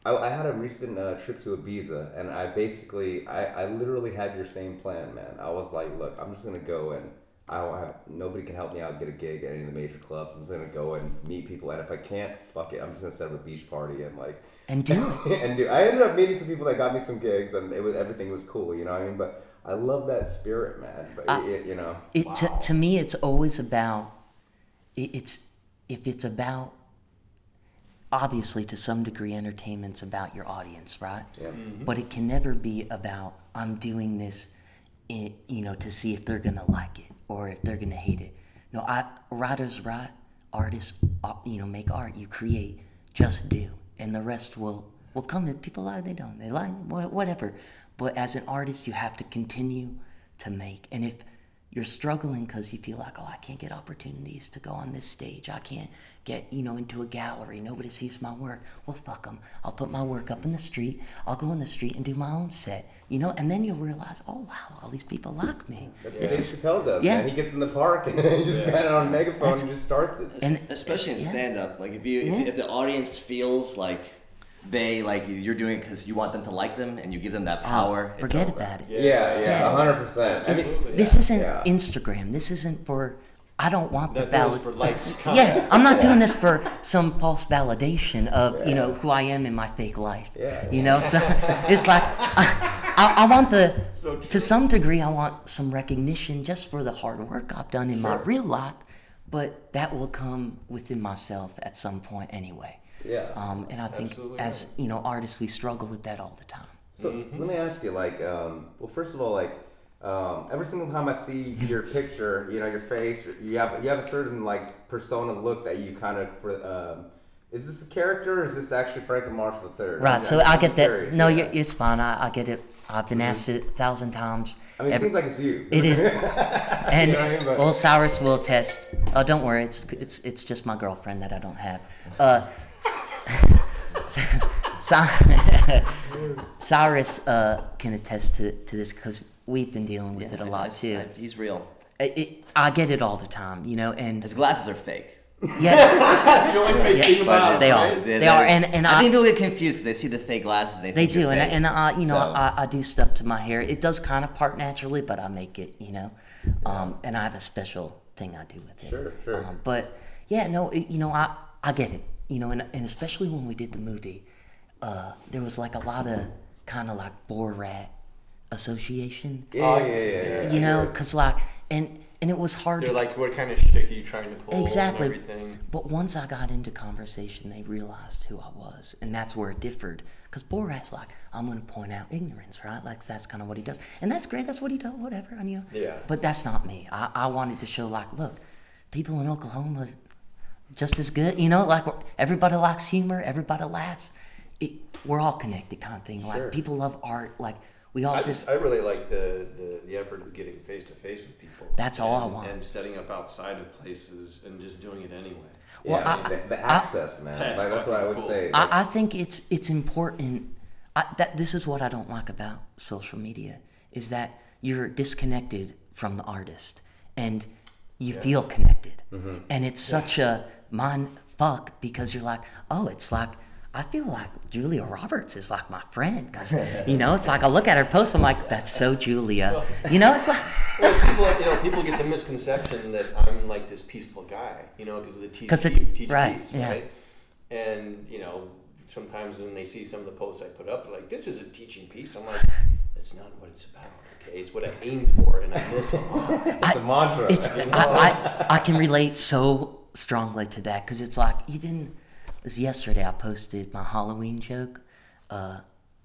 I, I had a recent uh, trip to Ibiza, and I basically, I, I literally had your same plan, man. I was like, look, I'm just gonna go and I don't have nobody can help me out get a gig at any of the major clubs. I'm just gonna go and meet people, and if I can't, fuck it, I'm just gonna set up a beach party and like and do it. and do. I ended up meeting some people that got me some gigs, and it was everything was cool. You know what I mean? But I love that spirit, man. But it, you know, It to, to me, it's always about. It, it's if it's about. Obviously, to some degree, entertainment's about your audience, right? yeah. Mm-hmm. But it can never be about I'm doing this, i you know, to see if they're gonna like it or if they're gonna hate it. No, I writers write, artists, uh, you know, make art. You create, just do, and the rest will will come. If people like, they don't. They wha- whatever. But as an artist, you have to continue to make. And if you're struggling because you feel like, oh, I can't get opportunities to go on this stage. I can't get, you know, into a gallery. Nobody sees my work. Well, fuck them. I'll put my work up in the street. I'll go in the street and do my own set, you know, and then you'll realize, oh, wow, all these people like me. That's what This Dave is- Chappelle does. yeah. Man. He gets in the park and he just got it on a megaphone That's- and just starts it. And- especially in yeah. stand up like if you if, Yeah. if the audience feels like they like you're doing it because you want them to like them and you give them that oh, power it's Forget over. about it. Yeah, yeah, a hundred percent. I This, mean, this isn't Yeah. Instagram. This isn't for. I don't want the That that valid. for likes. and Yeah, comments. I'm not doing this for some false validation of you know who I am in my fake life. Yeah. You know, so it's like I, I, I want the So true. to some degree I want some recognition just for the hard work I've done in my real life, but that will come within myself at some point anyway. Yeah. Um, and I think Absolutely as you know artists we struggle with that all the time. So let me ask you, like, um, well, first of all, like, um, every single time I see your picture, you know, your face, you have you have a certain like persona look that you kind of for. Um, is this a character or is this actually Franklin Marshall III? Right. So I get that. No, yeah. you're, it's fine. I, I get it. I've been asked it a thousand times. I mean, it Every- seems like it's you. It is, and You know I mean? Well, Cyrus will attest. Oh, don't worry, it's it's it's just my girlfriend that I don't have. Uh, Cyrus uh, can attest to, to this because we've been dealing with it a lot I- too. I- he's real It, it, I get it all the time, you know, and his glasses are fake yeah, That's the only fake Yeah, thing about it. they are. right? They are, and- and I, I- think people get confused because they see the fake glasses they, they think do, and fake. and I, you know, So- I, I do stuff to my hair. It does kind of part naturally, but I make it, you know, um, and I have a special thing I do with it. Sure, sure. Um, but yeah, no, it, you know, I I get it, you know, and, and especially when we did the movie, uh, there was like a lot of kind of like Borat association Yeah, yeah, yeah, yeah, yeah, you know sure. because like and and it was hard They're to like, what kind of shtick are you trying to pull? Exactly. And everything. But once I got into conversation, they realized who I was, and that's where it differed. Because Borat's like, I'm going to point out ignorance, right? Like that's kind of what he does, and that's great. That's what he does. Whatever, and you know. Yeah. But that's not me. I, I wanted to show like, look, people in Oklahoma just as good. You know, like everybody likes humor, everybody laughs. It, we're all connected, kind of thing. Like people love art. Like we all I just. just, I really like the, the, the effort of getting face to face with people. That's all I want. And setting up outside of places and just doing it anyway. Well, yeah, I- the, the I- access, man. That's like, that's what I would cool. say. Like, I, I think it's it's important. I, that this is what I don't like about social media is that you're disconnected from the artist and you feel connected, mm-hmm. and it's such a mind fuck because you're like, oh, it's like. I feel like Julia Roberts is like my friend because you know it's like I look at her post I'm like that's so Julia you know it's like Well, people, you know, people get the misconception that I'm like this peaceful guy, you know, because of the teach, 'Cause it- teach, teach right, peace, yeah. right? And you know, sometimes when they see some of the posts I put up, they're like, "This is a teaching piece. I'm like, "That's not what it's about." Okay, it's what I aim for, and I miss it. it's a mantra. it's I, I, I can relate so strongly to that because it's like even as yesterday I posted my Halloween joke, uh,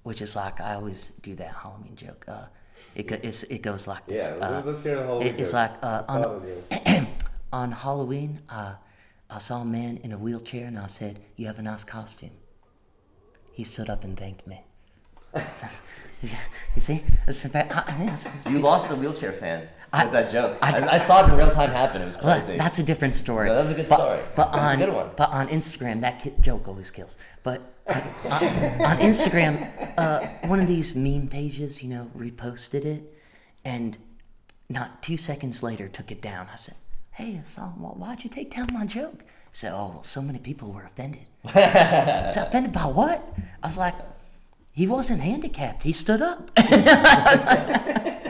which is like I always do that Halloween joke. Uh, it go, it's, it goes like this. yeah, uh, let's hear the whole. it- it's like uh, on, on, Halloween, uh, I saw a man in a wheelchair and I said, "You have a nice costume." He stood up and thanked me. you see, You lost a wheelchair fan I- that joke. I- I, I, saw it in real time happen. It was crazy. that's a different story. No, that was a good But- story. But That was on a good one. but on Instagram, that kid, joke always kills. But on, on Instagram, uh, one of these meme pages, you know, reposted it, and not two seconds later took it down. I said, "Hey, why- why'd you take down my joke?" Said, "Oh, well, so many people were offended." Said, "Offended by what?" I was like, "He wasn't handicapped. He stood up."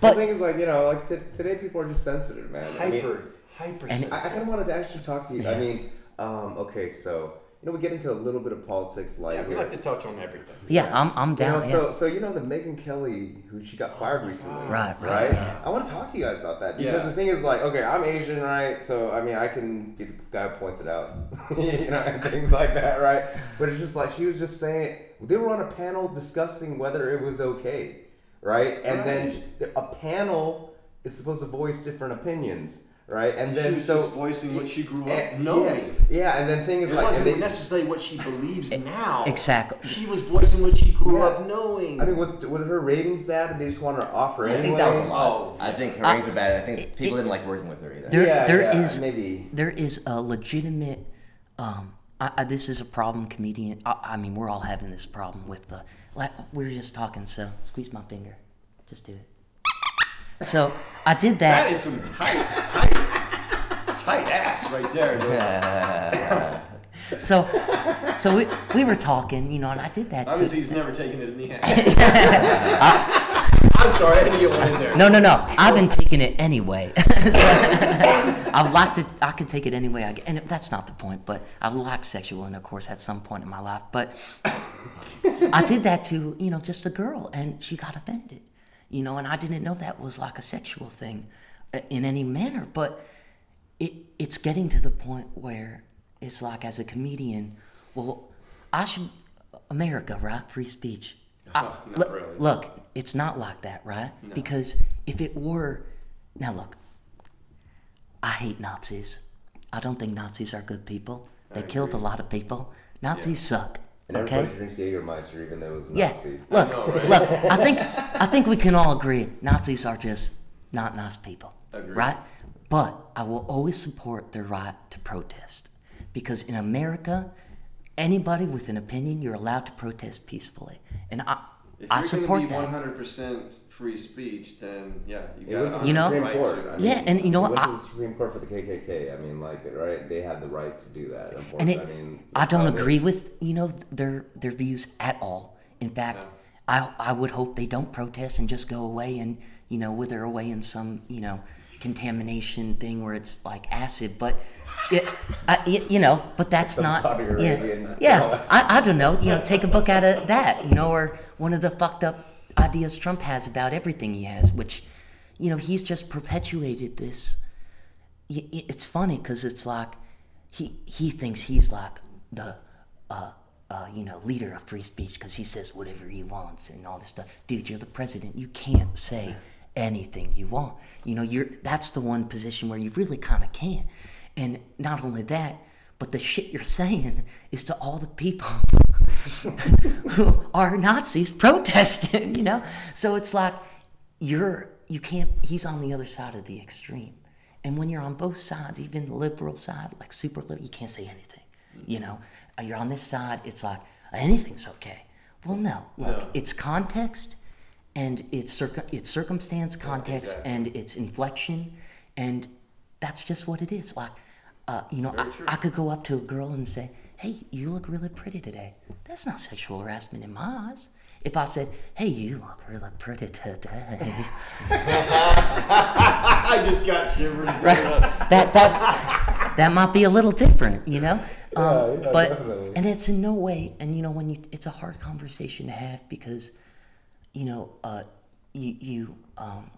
the thing is, like you know, like t- today people are just sensitive, man. I mean, hyper, hyper. And- I, I kind of wanted to actually talk to you. I mean, um, okay, so you know, we get into a little bit of politics, like yeah, we like to touch on everything. yeah, I'm I'm You down. know, yeah. so so you know the Megyn Kelly who she got fired recently, Right, right, Right. yeah. I want to talk to you guys about that because Yeah. the thing is like, okay, I'm Asian, right? So I mean, I can be the guy who points it out, you know, and things like that, right? But it's just like she was just saying they were on a panel discussing whether it was okay, right? And then a panel is supposed to voice different opinions, right? And she then was so just voicing what she grew up knowing. Yeah, yeah, and then thing is It like, and wasn't they, necessarily what she believes now. Exactly. She was voicing what she grew Yeah. up knowing. I mean, was was her ratings bad, and they just wanted to offer I think that was a lot. Oh, I think her ratings were bad. I think it- people it- didn't like working with her either. There, Yeah, there yeah, is maybe. there is a legitimate. Um, I, I, this is a problem, comedian. I, I mean, we're all having this problem with the. Like we were just talking. So squeeze my finger. Just do it. So I did that. That is some tight, tight, tight ass right there. so, so we we were talking, you know, and I did that too. Obviously, he's never taken it in the ass. I'm sorry, I didn't get one in there. No, no, no. I've been taking it anyway. So, I'd like to. I could take it anyway. I and that's not the point. But I like sexual intercourse at some point in my life. But I did that to you know just a girl, and she got offended. You know, and I didn't know that was like a sexual thing uh, in any manner. But it it's getting to the point where it's like as a comedian, well, I should America, right? Free speech. I- Not look, really. look, it's not like that, right? Because if it were, now look, I hate Nazis. I don't think Nazis are good people. They killed a lot of people. Nazis suck. And Okay. drinks Jägermeister, even though it was Yeah. Nazi. Look, know, right? look. I think I think we can all agree Nazis are just not nice people, Agreed. right? But I will always support their right to protest because in America, anybody with an opinion, you're allowed to protest peacefully, and I If I you're support gonna be that. 100% free speech, then yeah, you got went to You know- Supreme right Court. to. I Yeah, mean, and you know what? Went I- the Supreme Court for the KKK. I mean, like, right? They had the right to do that. And it, I mean, I don't how it agree with you know their their views at all. In fact, I I would hope they don't protest and just go away and you know wither away in some you know contamination thing where it's like acid. But it, I, y- you know, but that's Some not Saudi yeah Arabian yeah. I, I don't know. You know, take a book out of that. You know, or one of the fucked up ideas Trump has about everything he has, which you know, he's just perpetuated this. It's funny because it's like he he thinks he's like the uh, uh, you know leader of free speech because he says whatever he wants and all this stuff. Dude, you're the president. You can't say anything you want. You know, you're that's the one position where you really kind of can't. And not only that, but the shit you're saying is to all the people who are Nazis protesting, you know? So it's like you're you can't he's on the other side of the extreme. And when you're on both sides, even the liberal side, like super liberal, you can't say anything. You know? Uh, You're on this side, it's like anything's okay. Well no. Look, No. it's context and it's circum it's circumstance, context, and it's inflection, and that's just what it is. Like, uh, you know, I, I could go up to a girl and say, "Hey, you look really pretty today." That's not sexual harassment in my eyes. If I said, "Hey, you look really pretty today," I just got shivers. that that that might be a little different, you know. Um, yeah, but definitely. and it's in no way, and you know, when you, it's a hard conversation to have because, you know, uh, you you um,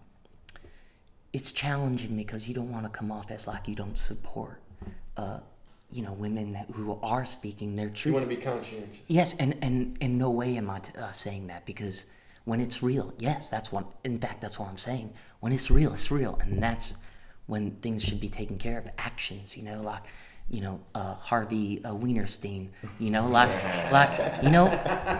it's challenging because you don't want to come off as like you don't support, uh, you know, women who are speaking their truth. You want to be conscientious. Yes, and, and in no way am I t- uh, saying that because when it's real, yes, that's what. In fact, that's what I'm saying. When it's real, it's real, and that's when things should be taken care of. Actions, you know, like you know uh, Harvey uh, Wienerstein. You know, like like you know,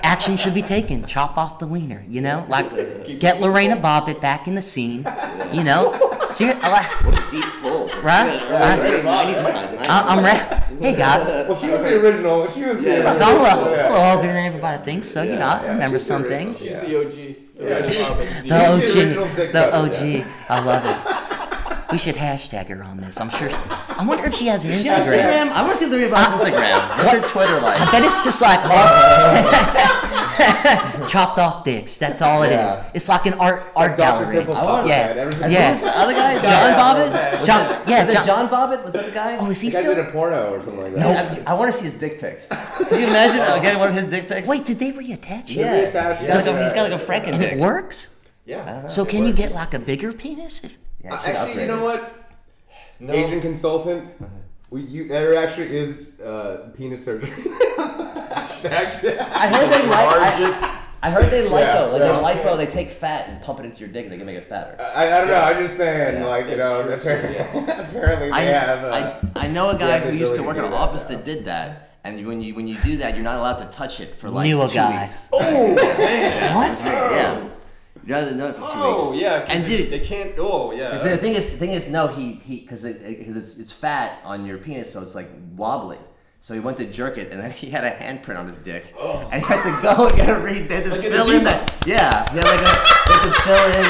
action should be taken. Chop off the wiener. You know, like get Lorena Bobbitt back in the scene. You know, ser- I like- What a deep pull. Right? Yeah, Right. great 90s kind. I- I'm re- Hey guys. Well, she was the original. She was the Yeah. original. I'm a little, yeah. little older than everybody thinks, so you know I yeah, remember some things. She's Yeah. the OG. The Yeah. original Robin. The She's the original OG, dick the cutter, OG. I love it. We should hashtag her on this. I'm sure. I wonder if she has an She has Instagram. Instagram? I want to see the about Instagram. What's her Twitter like? I bet it's just like all- chopped off dicks. That's all it is. Yeah. It's like an art It's art Dr. gallery. Pimple I want- Yeah. had ever since- And Yeah. Who's the other guy? John Yeah. Bobbitt? John, yeah, Was it John, John Bobbitt? Was that the guy? Oh, is he The guy still? did a porno or something like No. that. I, I want to see his dick pics. Can you imagine uh, getting one of his dick pics? Wait, did they reattach it? yeah. reattached He has it. he's got like a Franken And dick. it works. Yeah. So can you get like a bigger penis? If, Yeah, should Actually, you know what? No. Asian consultant. We, you, there actually is uh, penis surgery. actually, I heard they like. I, I heard they lipo. Yeah, like yeah. they lipo, they take fat and pump it into your dick, and they can make it fatter. I, I don't know. I'm just saying, Yeah. like you It's know, true, apparently, too, apparently they I, have. Uh, I, I know a guy who used to work in an do that office now. that did that, and when you when you do that, you're not allowed to touch it for like Knew a two guy. weeks. what? Yeah, you're not know it for two Oh weeks. yeah, 'cause and dude, they can't. Oh yeah. 'cause the thing is, the thing is, no, he he because it, because it's it's fat on your penis, so it's like wobbly. So he went to jerk it, and then he had a handprint on his dick, oh. and he had to go and get a re- they had to Like fill in edema. that. Yeah, he had like a, they had to fill in.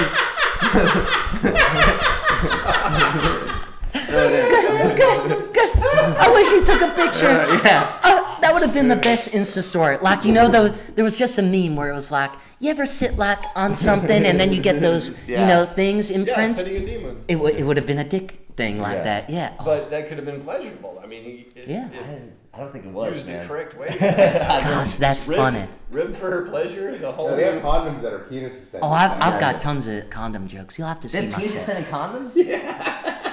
Fill it in. Good, good. I wish you took a picture. yeah. Uh, that would have been the best Insta story. Like, you know, though, there was just a meme where it was like, you ever sit like on something and then you get those, you know, things yeah, imprints? pitting edemas. It would it would have been a dick thing like Yeah. that. Yeah. Oh, But that could have been pleasurable. I mean, it, Yeah. it I don't think it was, used the man. correct way. gosh, that's Ribbed- funny. Ribbed for her pleasure is a whole. no, they have condoms that are penis extensions. Oh, I've. I've got tons of condom jokes. You'll have to They see have my penis set. extended condoms?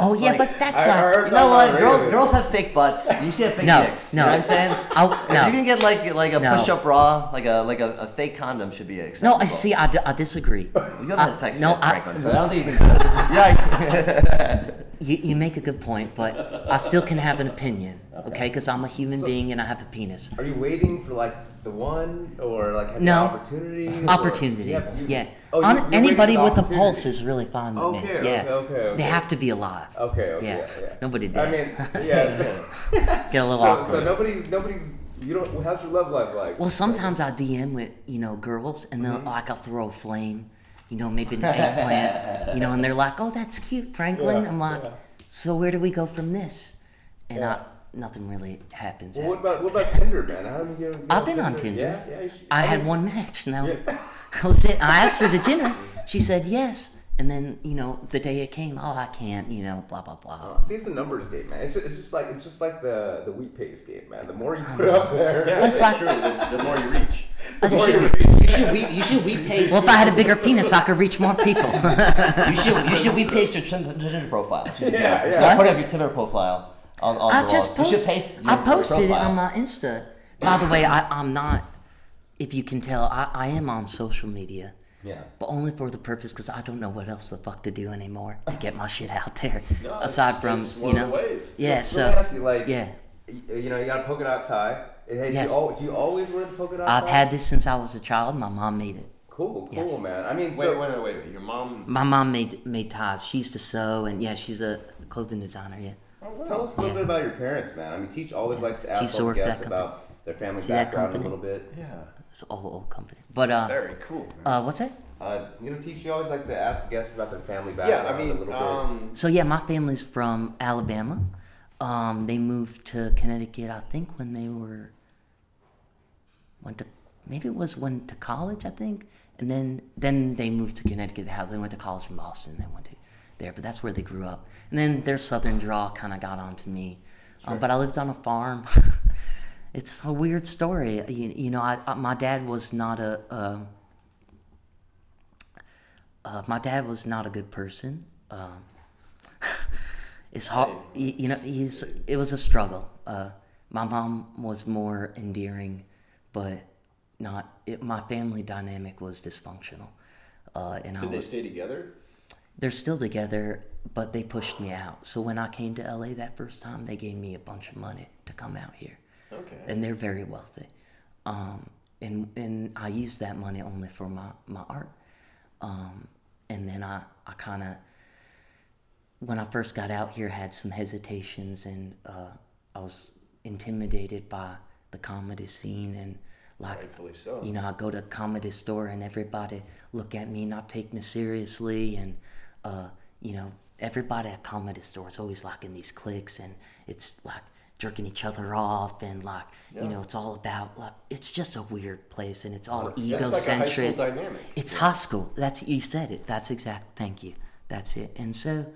Oh yeah, like- but that's I like heard You know what? on Girls, girls have fake butts. You should have fake No, dicks. no. You know what I'm saying? If no. you can get like like a No. push-up bra, like a like a, a fake condom should be No. I see. I, d- I disagree. You haven't uh, I- had sex no, yet, I- Franklin, so I don't think you can. yeah. You, you make a good point, but I still can have an opinion, okay? Because I'm a human being and I have a penis. Are you waiting for like the one or like have No. the opportunity? or- Opportunity, Yeah. you- yeah. Oh, On- you- you're anybody with a pulse is really fine with Okay, me. okay, Yeah, okay, okay. they have to be alive. Okay. Okay. Yeah. Yeah. yeah. Nobody did. I mean, yeah. Get a little so, awkward. so nobody's nobody's. You don't. How's your love life like? Well, sometimes I DM with you know girls, and Mm-hmm. like I'll throw a flame, you know, maybe an eggplant, you know, and they're like, "Oh, that's cute, Franklin." I'm like. "So where do we go from this?" And. I, nothing really happens. Well, what about what about Tinder, man? How do you get, I've been on Tinder. Yeah, yeah. you should- I I had one match. Now Yeah. that was it. I asked her to dinner. She said yes, And then you know the day it came, oh I can't, you know, blah blah blah. Uh, See, it's a numbers game, man. It's, it's just like it's just like the the wheat paste game, man. The more you put up there, Yeah, That's that's, like- true. The, the more you reach. That's The more true. you reach. You should we you should wheat paste Well, if I had a bigger penis, I could reach more people. you should you should wheat paste your Tinder Tinder profile. You should Yeah, yeah. Start putting up your Tinder profile on, on I the just walls. You post, should paste your, I your posted it on my Insta. By the way, I, I'm not. If you can tell, I, I am on social media, yeah. but only for the purpose because I don't know what else the fuck to do anymore to get my shit out there. No, it's- Aside from it's you one of know, the ways. yeah. So, So ask you, like, yeah, you know, you got a polka dot tie. Hey, Yes. do, you do you always wear the polka dot I've tie? had this since I was a child. My mom made it. Cool, cool, Yes. man. I mean, Wait, so wait, wait, wait, wait. Your mom. My mom made made ties. She used to sew, and yeah, she's a clothing designer. Yeah. Tell us a little Yeah. bit about your parents, man. I mean, Teach always likes to ask all the guests about their family See that background a little bit. Yeah. It's an old old company. But uh, Very cool. uh, what's that? Uh, you know, Teach, you always like to ask the guests about their family background Yeah, background I a mean, little bit. um, So yeah, my family's from Alabama. Um, they moved to Connecticut, I think, when they were went to maybe it was went to college, I think, and then then they moved to Connecticut. The house they went to college in Boston. They went to there, but that's where they grew up. And then their southern draw kind of got onto me. Um, but I lived on a farm. it's a weird story. You, you know, I, I, my dad was not a. Um, uh, my dad was not a good person. Um, it's hard, you, you know. He's it was a struggle. Uh, my mom was more endearing, but not. It, my family dynamic was dysfunctional, uh, and I did they stay together? They're still together, but they pushed me out. So when I came to LA that first time, they gave me a bunch of money to come out here Okay. and they're very wealthy. Um, and and I used that money only for my my art. Um, and then I I kind of when I first got out here had some hesitations and uh, I was intimidated by the comedy scene and like Rightfully so. you know I go to a comedy store and everybody look at me not take me seriously and uh, you know everybody at comedy store is always like in these cliques and it's like jerking each other off and like you know it's all about like it's just a weird place and it's all That's like a high egocentric. it's high school. That's you said it. That's exact thank you. That's it. And so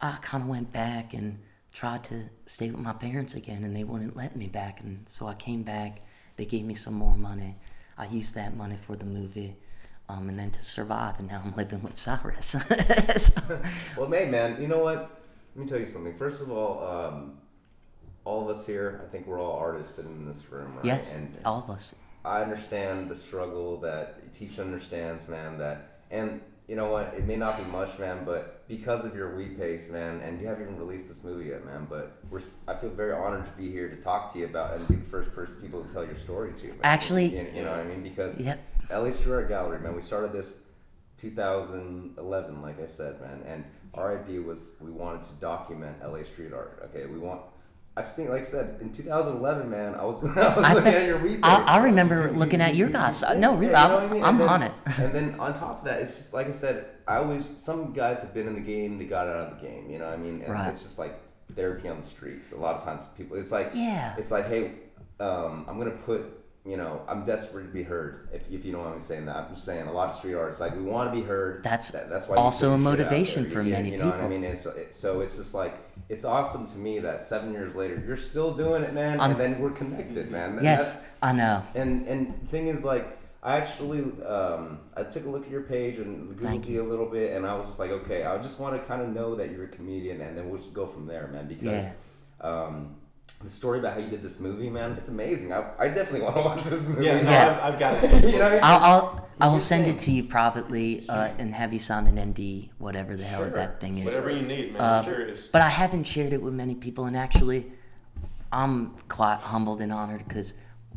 i kind of went back and tried to stay with my parents again and they wouldn't let me back. And so i came back. They gave me some more money. I used that money for the movie um, and then to survive and now i'm living with cyrus So- Well, hey, man, you know what? Let me tell you something. First of all, um, all of us here, I think we're all artists sitting in this room, right? yes And all of us I understand the struggle that Teach understands, man. That and you know what? It may not be much, man, but because of your wheat paste, man, and you haven't even released this movie yet, man. But we're I feel very honored to be here to talk to you about and be the first person people to tell your story to. Man. Actually- you, you know what I mean? Because Yep. LA Street Art Gallery, man. We started this 2011, like I said, man, and our idea was we wanted to document LA street art. Okay, we want. I've seen, like I said, in 2011, man. I was, I was I looking think- at your I- I remember You- you- looking at your guys. No, really, you know I'm- what I mean? I'm then- on it. and then on top of that, it's just like I said. I always some guys have been in the game, they got out of the game. You know what I mean? And Right. it's just like therapy on the streets. A lot of times, people. It's like Yeah. It's like, hey, um, I'm gonna put. You know, I'm desperate to be heard. If, if you know what I'm saying, that I'm just saying. A lot of street artists like we want to be heard. That's That- that's why also a your shit out motivation for many you know What I mean, it's, it, so it's just like it's awesome to me that seven years later you're still doing it, man, I'm- and then we're connected, man. Yes i know and and thing is, like, I actually um, I took a look at your page and googled you a little bit, and I was just like, okay, I just want to kind of know that you're a comedian, and then we'll just go from there, man. Because Yeah. um, the story about how you did this movie, man, it's amazing. I, I definitely want to watch this movie. Yeah, no, Yeah. I've, I've got to see. you know. what I mean? I'll, I'll I will send thing. it to you privately uh, and have you sign an ND, whatever the hell Sure. that thing is. Whatever you need, man. Uh, I'm. But I haven't shared it with many people, and actually, I'm quite humbled and honored because,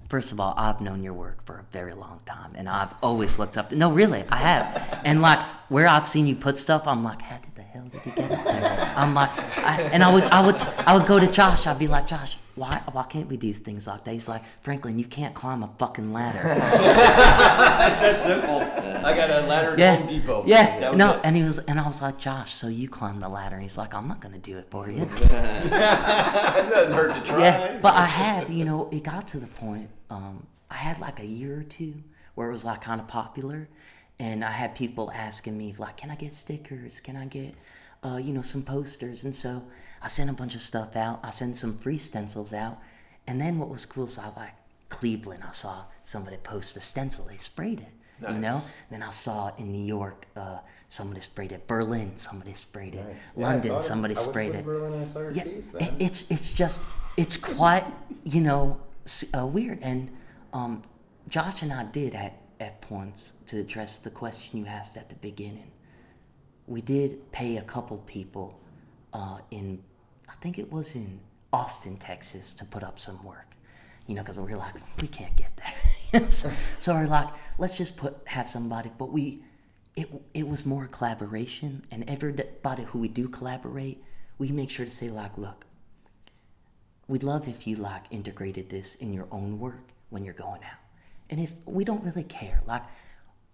first of all, I've known your work for a very long time, and I've always looked up to. No, really, I have. And like where I've seen you put stuff, I'm like, how did the hell did he get up there? I'm like, I, and I would, I would, I would go to Josh. I'd be like, Josh, why, why can't we do these things like that? He's like, Franklin, you can't climb a fucking ladder. It's that simple. I got a ladder at Yeah, Home Depot. yeah. No, it. and he was, and I was like, Josh, so you climb the ladder? And he's like, I'm not gonna do it for you. it doesn't hurt to try. Yeah, but I had, you know, it got to the point. Um, I had like a year or two where it was like kind of popular, and I had people asking me like, "Can I get stickers? Can I get, uh, you know, some posters?" And so I sent a bunch of stuff out. I sent some free stencils out, and then what was cool is I like Cleveland. I saw somebody post a stencil. They sprayed it. You know. Then I saw in New York, uh, somebody sprayed it. Berlin, somebody sprayed it. Yeah, I London, it. somebody I went sprayed it. Berlin and saw your Yeah, piece, it- it's it's just it's quite you know uh, weird. And um, Josh and I did at at points to address the question you asked at the beginning. We did pay a couple people uh, in I think it was in Austin, Texas, to put up some work. You know, because we were like, we can't get there. so, so we're like, let's just put have somebody. But we, it it was more collaboration, and everybody who we do collaborate, we make sure to say like, look, we'd love if you like integrated this in your own work when you're going out. And if we don't really care, like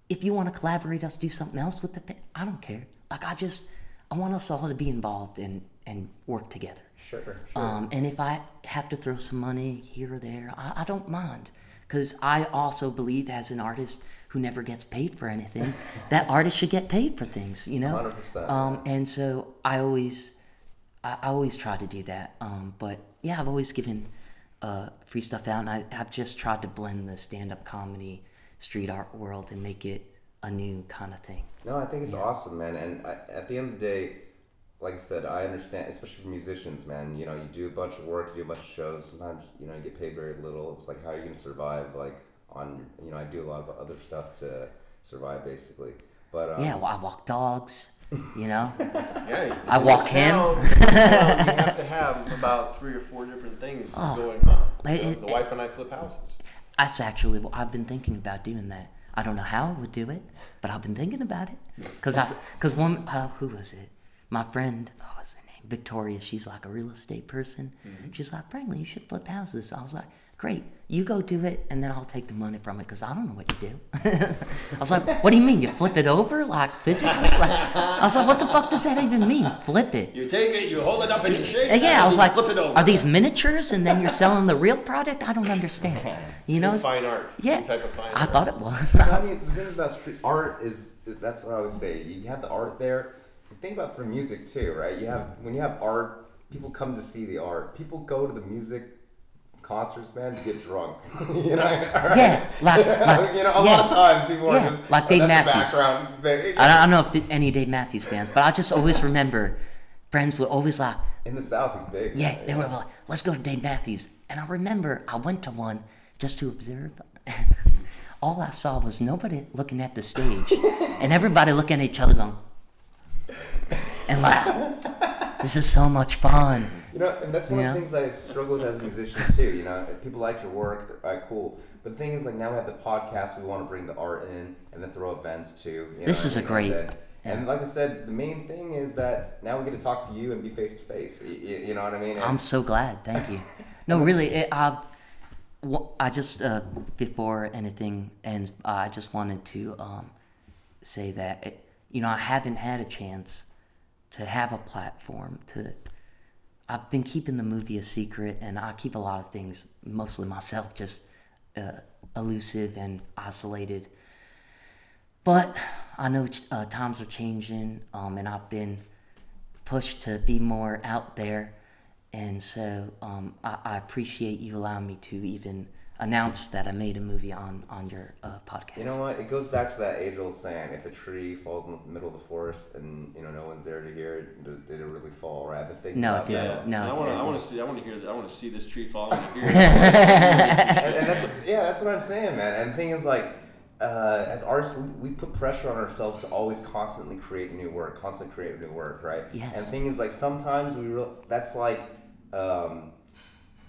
if you want to collaborate us, do something else with the, I don't care. Like I just, I want us all to be involved and and work together. Sure, sure. Um, and if I have to throw some money here or there, I, I don't mind. Because I also believe, as an artist who never gets paid for anything, that artist should get paid for things, you know? 100%. Um, and so I always, I, I always try to do that. Um, but yeah, I've always given uh, free stuff out, and I, I've just tried to blend the stand up comedy, street art world and make it a new kind of thing. No, I think it's awesome, man. And I, at the end of the day, like I said, I understand, especially for musicians, man. You know, you do a bunch of work, you do a bunch of shows. Sometimes, you know, you get paid very little. It's like, how are you going to survive? Like, on, you know, I do a lot of other stuff to survive, basically. But, um, Yeah, well, I walk dogs, you know? Yeah, I walk this him. town- in you have to have about three or four different things going on. Oh. It- You know, it- the wife and I flip houses. That's actually what I've been thinking about doing that. I don't know how I would do it, but I've been thinking about it. Cause I, cause one, uh, who was it? My friend, oh, what's her name? Victoria. She's like a real estate person. She's like, Franklin, you should flip houses. I was like, great. You go do it, and then I'll take the money from it, cause I don't know what you do. I was like, what do you mean? You flip it over, like physically? Like, I was like, what the fuck does that even mean? Flip it. You take it, you hold it up, and you shake. It, Yeah, I was like, flip it over. are these miniatures and then you're selling the real product? I don't understand. You know, it's- fine art. yeah, Some type of fine I art. thought it was. I mean, the thing about street art is that's what I always say. You have the art there. Think about for music too, right? You have when you have art, people come to see the art. People go to the music concerts, man, to get drunk. you know, Yeah, like- like- you know, a yeah. lot of times people Yeah, are just like Dave Matthews. background thing. I don't, I don't know if any Dave Matthews fans, but I just always remember friends would always like, In the South, he's big. yeah, they were like, let's go to Dave Matthews. And I remember I went to one just to observe. All I saw was nobody looking at the stage and everybody looking at each other going, and like, this is so much fun. You know, and that's one Yeah. of the things I struggle with as a musician too. You know, if people like your work, they're all right, cool. But the thing is, like now we have the podcast. We want to bring the art in and then throw events too. you know This is I a great- And, like I said, the main thing is that now we get to talk to you and be face to face. You know what I mean? And- I'm so glad. Thank you. No, really, it, I've, I just uh, before anything ends, I just wanted to um, say that it, you know I haven't had a chance to have a platform to. I've been keeping the movie a secret, and I keep a lot of things mostly myself, just uh, elusive and isolated. But I know uh, times are changing, um, and I've been pushed to be more out there. And so um, I, I appreciate you allowing me to even announce that I made a movie on, on your uh, podcast. You know what? It goes back to that age-old saying: if a tree falls in the middle of the forest and you know no one's there to hear it, did did it really fall? Right? I've been thinking No, about it that. didn't. No, I it want to. I want to see. I want to hear. that- I want to see this tree fall. I hear. and, and that's what, yeah, that's what I'm saying, man. And the thing is, like, uh, as artists, we, we put pressure on ourselves to always constantly create new work, constantly create new work, right? Yes. And the thing is, like, sometimes we real that's like, um,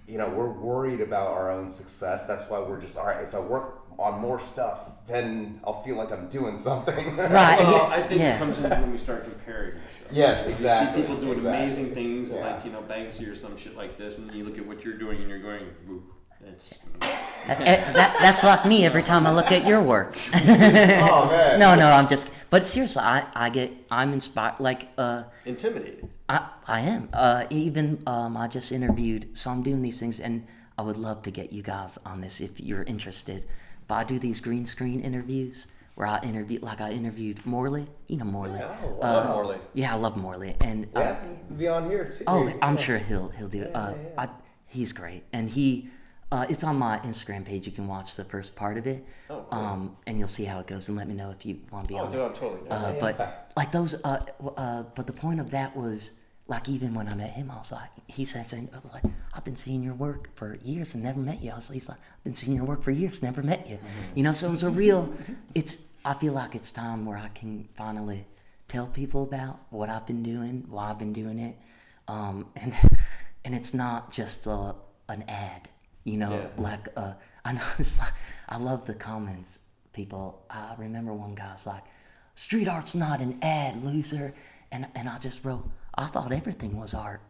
you know, we're worried about our own success. That's why we're just all right. If I work on more stuff, then I'll feel like I'm doing something. Right. and Well, I think yeah. it comes in when we start comparing ourselves. Yes, exactly. You see people doing exactly. amazing things Yeah. like you know Banksy or some shit like this, and then you look at what you're doing and you're going, Ooh, that's. Uh, that, that's like me every time I look at your work. oh man. no, no, I'm just. But seriously, I, I get I'm inspired. Like uh, Intimidated. I I am. Uh, even um, I just interviewed, so I'm doing these things, and I would love to get you guys on this if you're interested. But I do these green screen interviews where I interviewed, like I interviewed Morley. You know Morley. Oh, Uh. Morley. Yeah, I love Morley, and We uh, be on here too. Oh, I'm sure he'll he'll do it. Yeah, uh, yeah, yeah. I, he's great, and he uh, it's on my Instagram page. You can watch the first part of it, Oh, cool. um, and you'll see how it goes. And let me know if you want to be Oh, on it. I'm totally. Uh, yeah. but like those, uh, uh, but the point of that was like even when I met him, I was like, he said, saying, I was like, I've been seeing your work for years and never met you. I was, he's like, I've been seeing your work for years, never met you. You know, so it was a real. It's. I feel like it's time where I can finally tell people about what I've been doing, why I've been doing it, um, and and it's not just a, an ad. You know, Yeah. like uh, I know it's like, I love the comments. People, I remember one guy was like, "Street art's not an ad, loser," and and I just wrote, "I thought everything was art."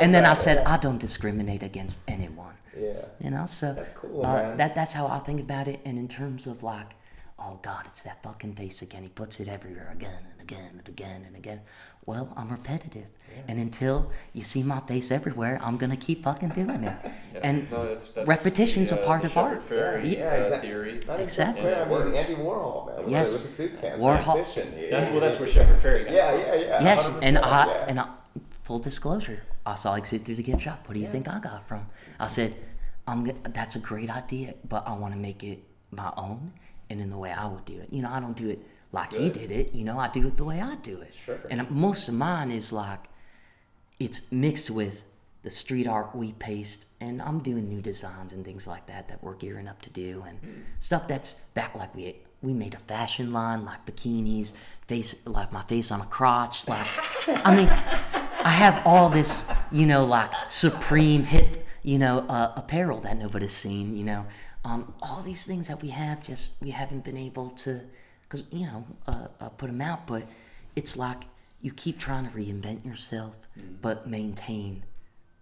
and then I said, "I don't discriminate against anyone." Yeah. You know, so That's cool, uh, that that's how I think about it. And in terms of like, oh God, it's that fucking face again. He puts it everywhere again and again and again and again. Well, I'm repetitive, and until you see my face everywhere, I'm gonna keep fucking doing it. Yeah. And No, that's- that's repetition's the, a uh, part the of art. Fairey, Yeah, uh, exactly. theory. Not Exactly. exactly. I Yeah, it mean. Andy Warhol, man. with Yes. With the suit cans. Warhol- Yeah, That's yeah, well, that's where Shepard Fairey got. Yeah, yeah, yeah. yes, and 100%, I yeah. and I, full disclosure, I saw Exit through the gift shop. What do you think I got from? I said, I'm. g- That's a great idea, but I want to make it my own and in the way I would do it. You know, I don't do it like he did it. You know, I do it the way I do it. Sure. And most of mine is like, it's mixed with the street art wheat paste, and I'm doing new designs and things like that that we're gearing up to do, and stuff that's back like we we made a fashion line like bikinis, face like my face on a crotch, like I mean, I have all this you know like supreme hip you know uh, apparel that nobody's seen, you know, um, all these things that we have just we haven't been able to, cause you know uh, uh, put them out, but it's like you keep trying to reinvent yourself, but maintain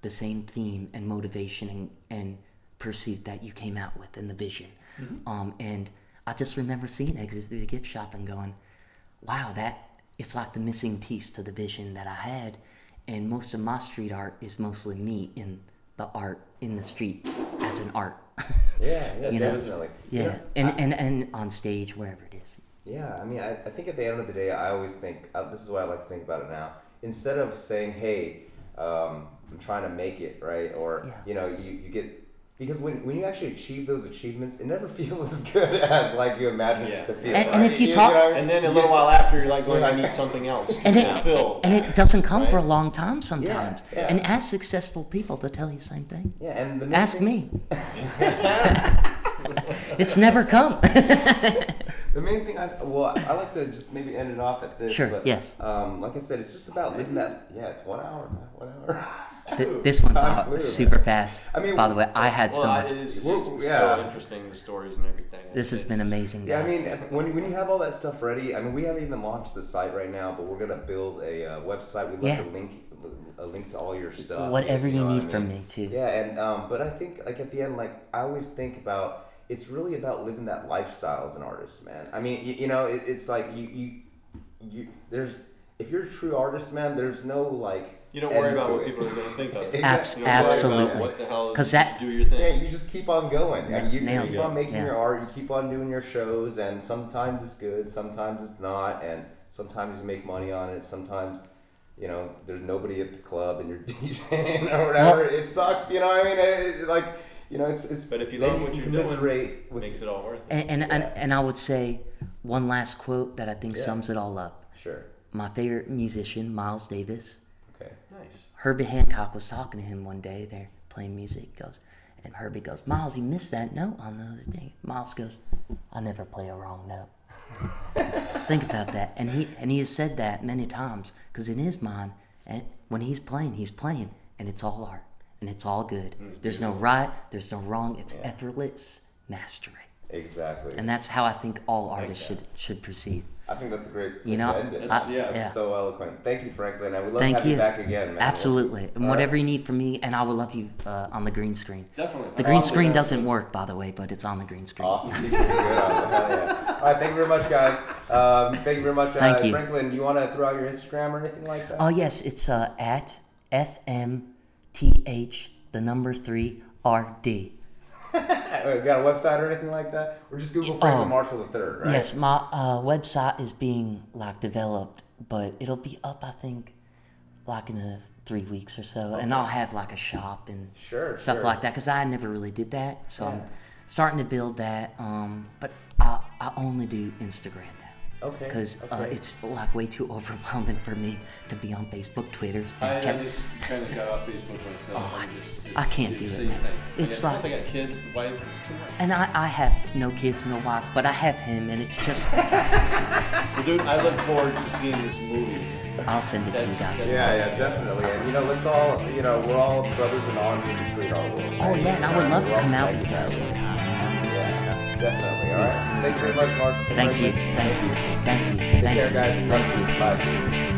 the same theme and motivation and, and pursuit that you came out with and the vision. Um, and I just remember seeing Exit through the gift shop and going, wow, that it's like the missing piece to the vision that I had. And most of my street art is mostly me in the art in the street as an art. Yeah, yeah, you know? definitely. yeah. And, and, and on stage, wherever it is. Yeah, I mean, I, I think at the end of the day, I always think uh, this is why I like to think about it now. Instead of saying, "Hey, um, I'm trying to make it," right, or Yeah. you know, you, you get because when, when you actually achieve those achievements, it never feels as good as like you imagine Yeah. it to feel. And- and if you talk- know I mean? And then a little while after, you're like going, I need something else to and it, fulfill. and it doesn't come for a long time sometimes. yeah. And ask successful people to tell you the same thing. yeah, and the Ask thing- me. it's never come. The main thing, I well, I like to just maybe end it off at this. Sure, But, yes. Um, like I said, it's just about living that. Yeah, it's one hour. One hour. Th- this one Time by flew, super fast. I mean, by the way, I had so well, I- much. it's just Well, so interesting, the stories and everything. This has been amazing, Yeah, I mean, when, when you have all that stuff ready, I mean, we haven't even launched the site right now, but we're gonna build a uh, website. We'd like Yeah. to link a link to all your stuff. Whatever you know what need I from me, too. Yeah, and um, but I think like at the end, like I always think about it's really about living that lifestyle as an artist, man. I mean, you, you know, it, it's like you you you there's if you're a true artist, man, there's no like You don't worry about what it. people are going to think of. Exactly. Abs- You don't absolutely. Because the you that- do your thing. Yeah, you just keep on going. and you, you keep it. on making Yeah. your art. You keep on doing your shows, and sometimes it's good, sometimes it's not, and sometimes you make money on it. Sometimes, you know, there's nobody at the club and you're DJing or whatever. it sucks, you know. what I mean, it, it- like, you know, it's it's. But if you then love what can you're doing, commiserate with makes it all worth it. And and, and and I would say one last quote that I think Yeah. sums it all up. sure. My favorite musician, Miles Davis, Okay. nice. Herbie Hancock was talking to him one day. They're playing music. He goes, and Herbie goes, Miles, you missed that note on the other thing. Miles goes, I never play a wrong note. Think about that. And he and he has said that many times because in his mind, and when he's playing, he's playing, and it's all art and it's all good. Mm. There's no right, there's no wrong. It's effortless mastery, Exactly. and that's how I think all artists should should proceed. I think that's a great. You know, to end it. That's- I- yeah. yeah. So eloquent. Thank you, Franklin. I would love Thank to have you. you back again, man. Absolutely. And All whatever right. you need from me, and I will love you uh, on the green screen. Definitely. The green Awesome, screen man. doesn't work, by the way, but it's on the green screen. Awesome. Good. Yeah. All right. Thank you very much, guys. Um, thank you very much. Thank uh, you. Franklin, you want to throw out your Instagram or anything like that? Oh yes, it's uh, at fmth the number three rd. Or got a website or anything like that? Or just Google Franklin Oh. Marshall the third, right? Yes, my uh, website is being like developed, but it'll be up I think like in a three weeks or so, and I'll have like a shop and Sure, stuff sure. like that because I never really did that, so I'm starting to build that. Um, but I I only do Instagram. Okay, Because uh, it's like way too overwhelming for me to be on Facebook, Twitter, I, I just kind of got off Facebook myself. Oh, I'm just, I can't do the it, man. It's I got, like- I got kids, wife, it's too much. and I, I have no kids, no wife, but I have him, and it's just Well, dude, I look forward to seeing this movie. I'll send it to you guys. Yeah, yeah, definitely. And you know, let's all, you know, we're all brothers in arms in the street all over. Oh yeah, and I would love to come out with you guys that one time and stuff. Definitely. All right. Thank you very much, Mark. Thank you, thank you, thank you, Take thank care, you, guys. thank you. Bye.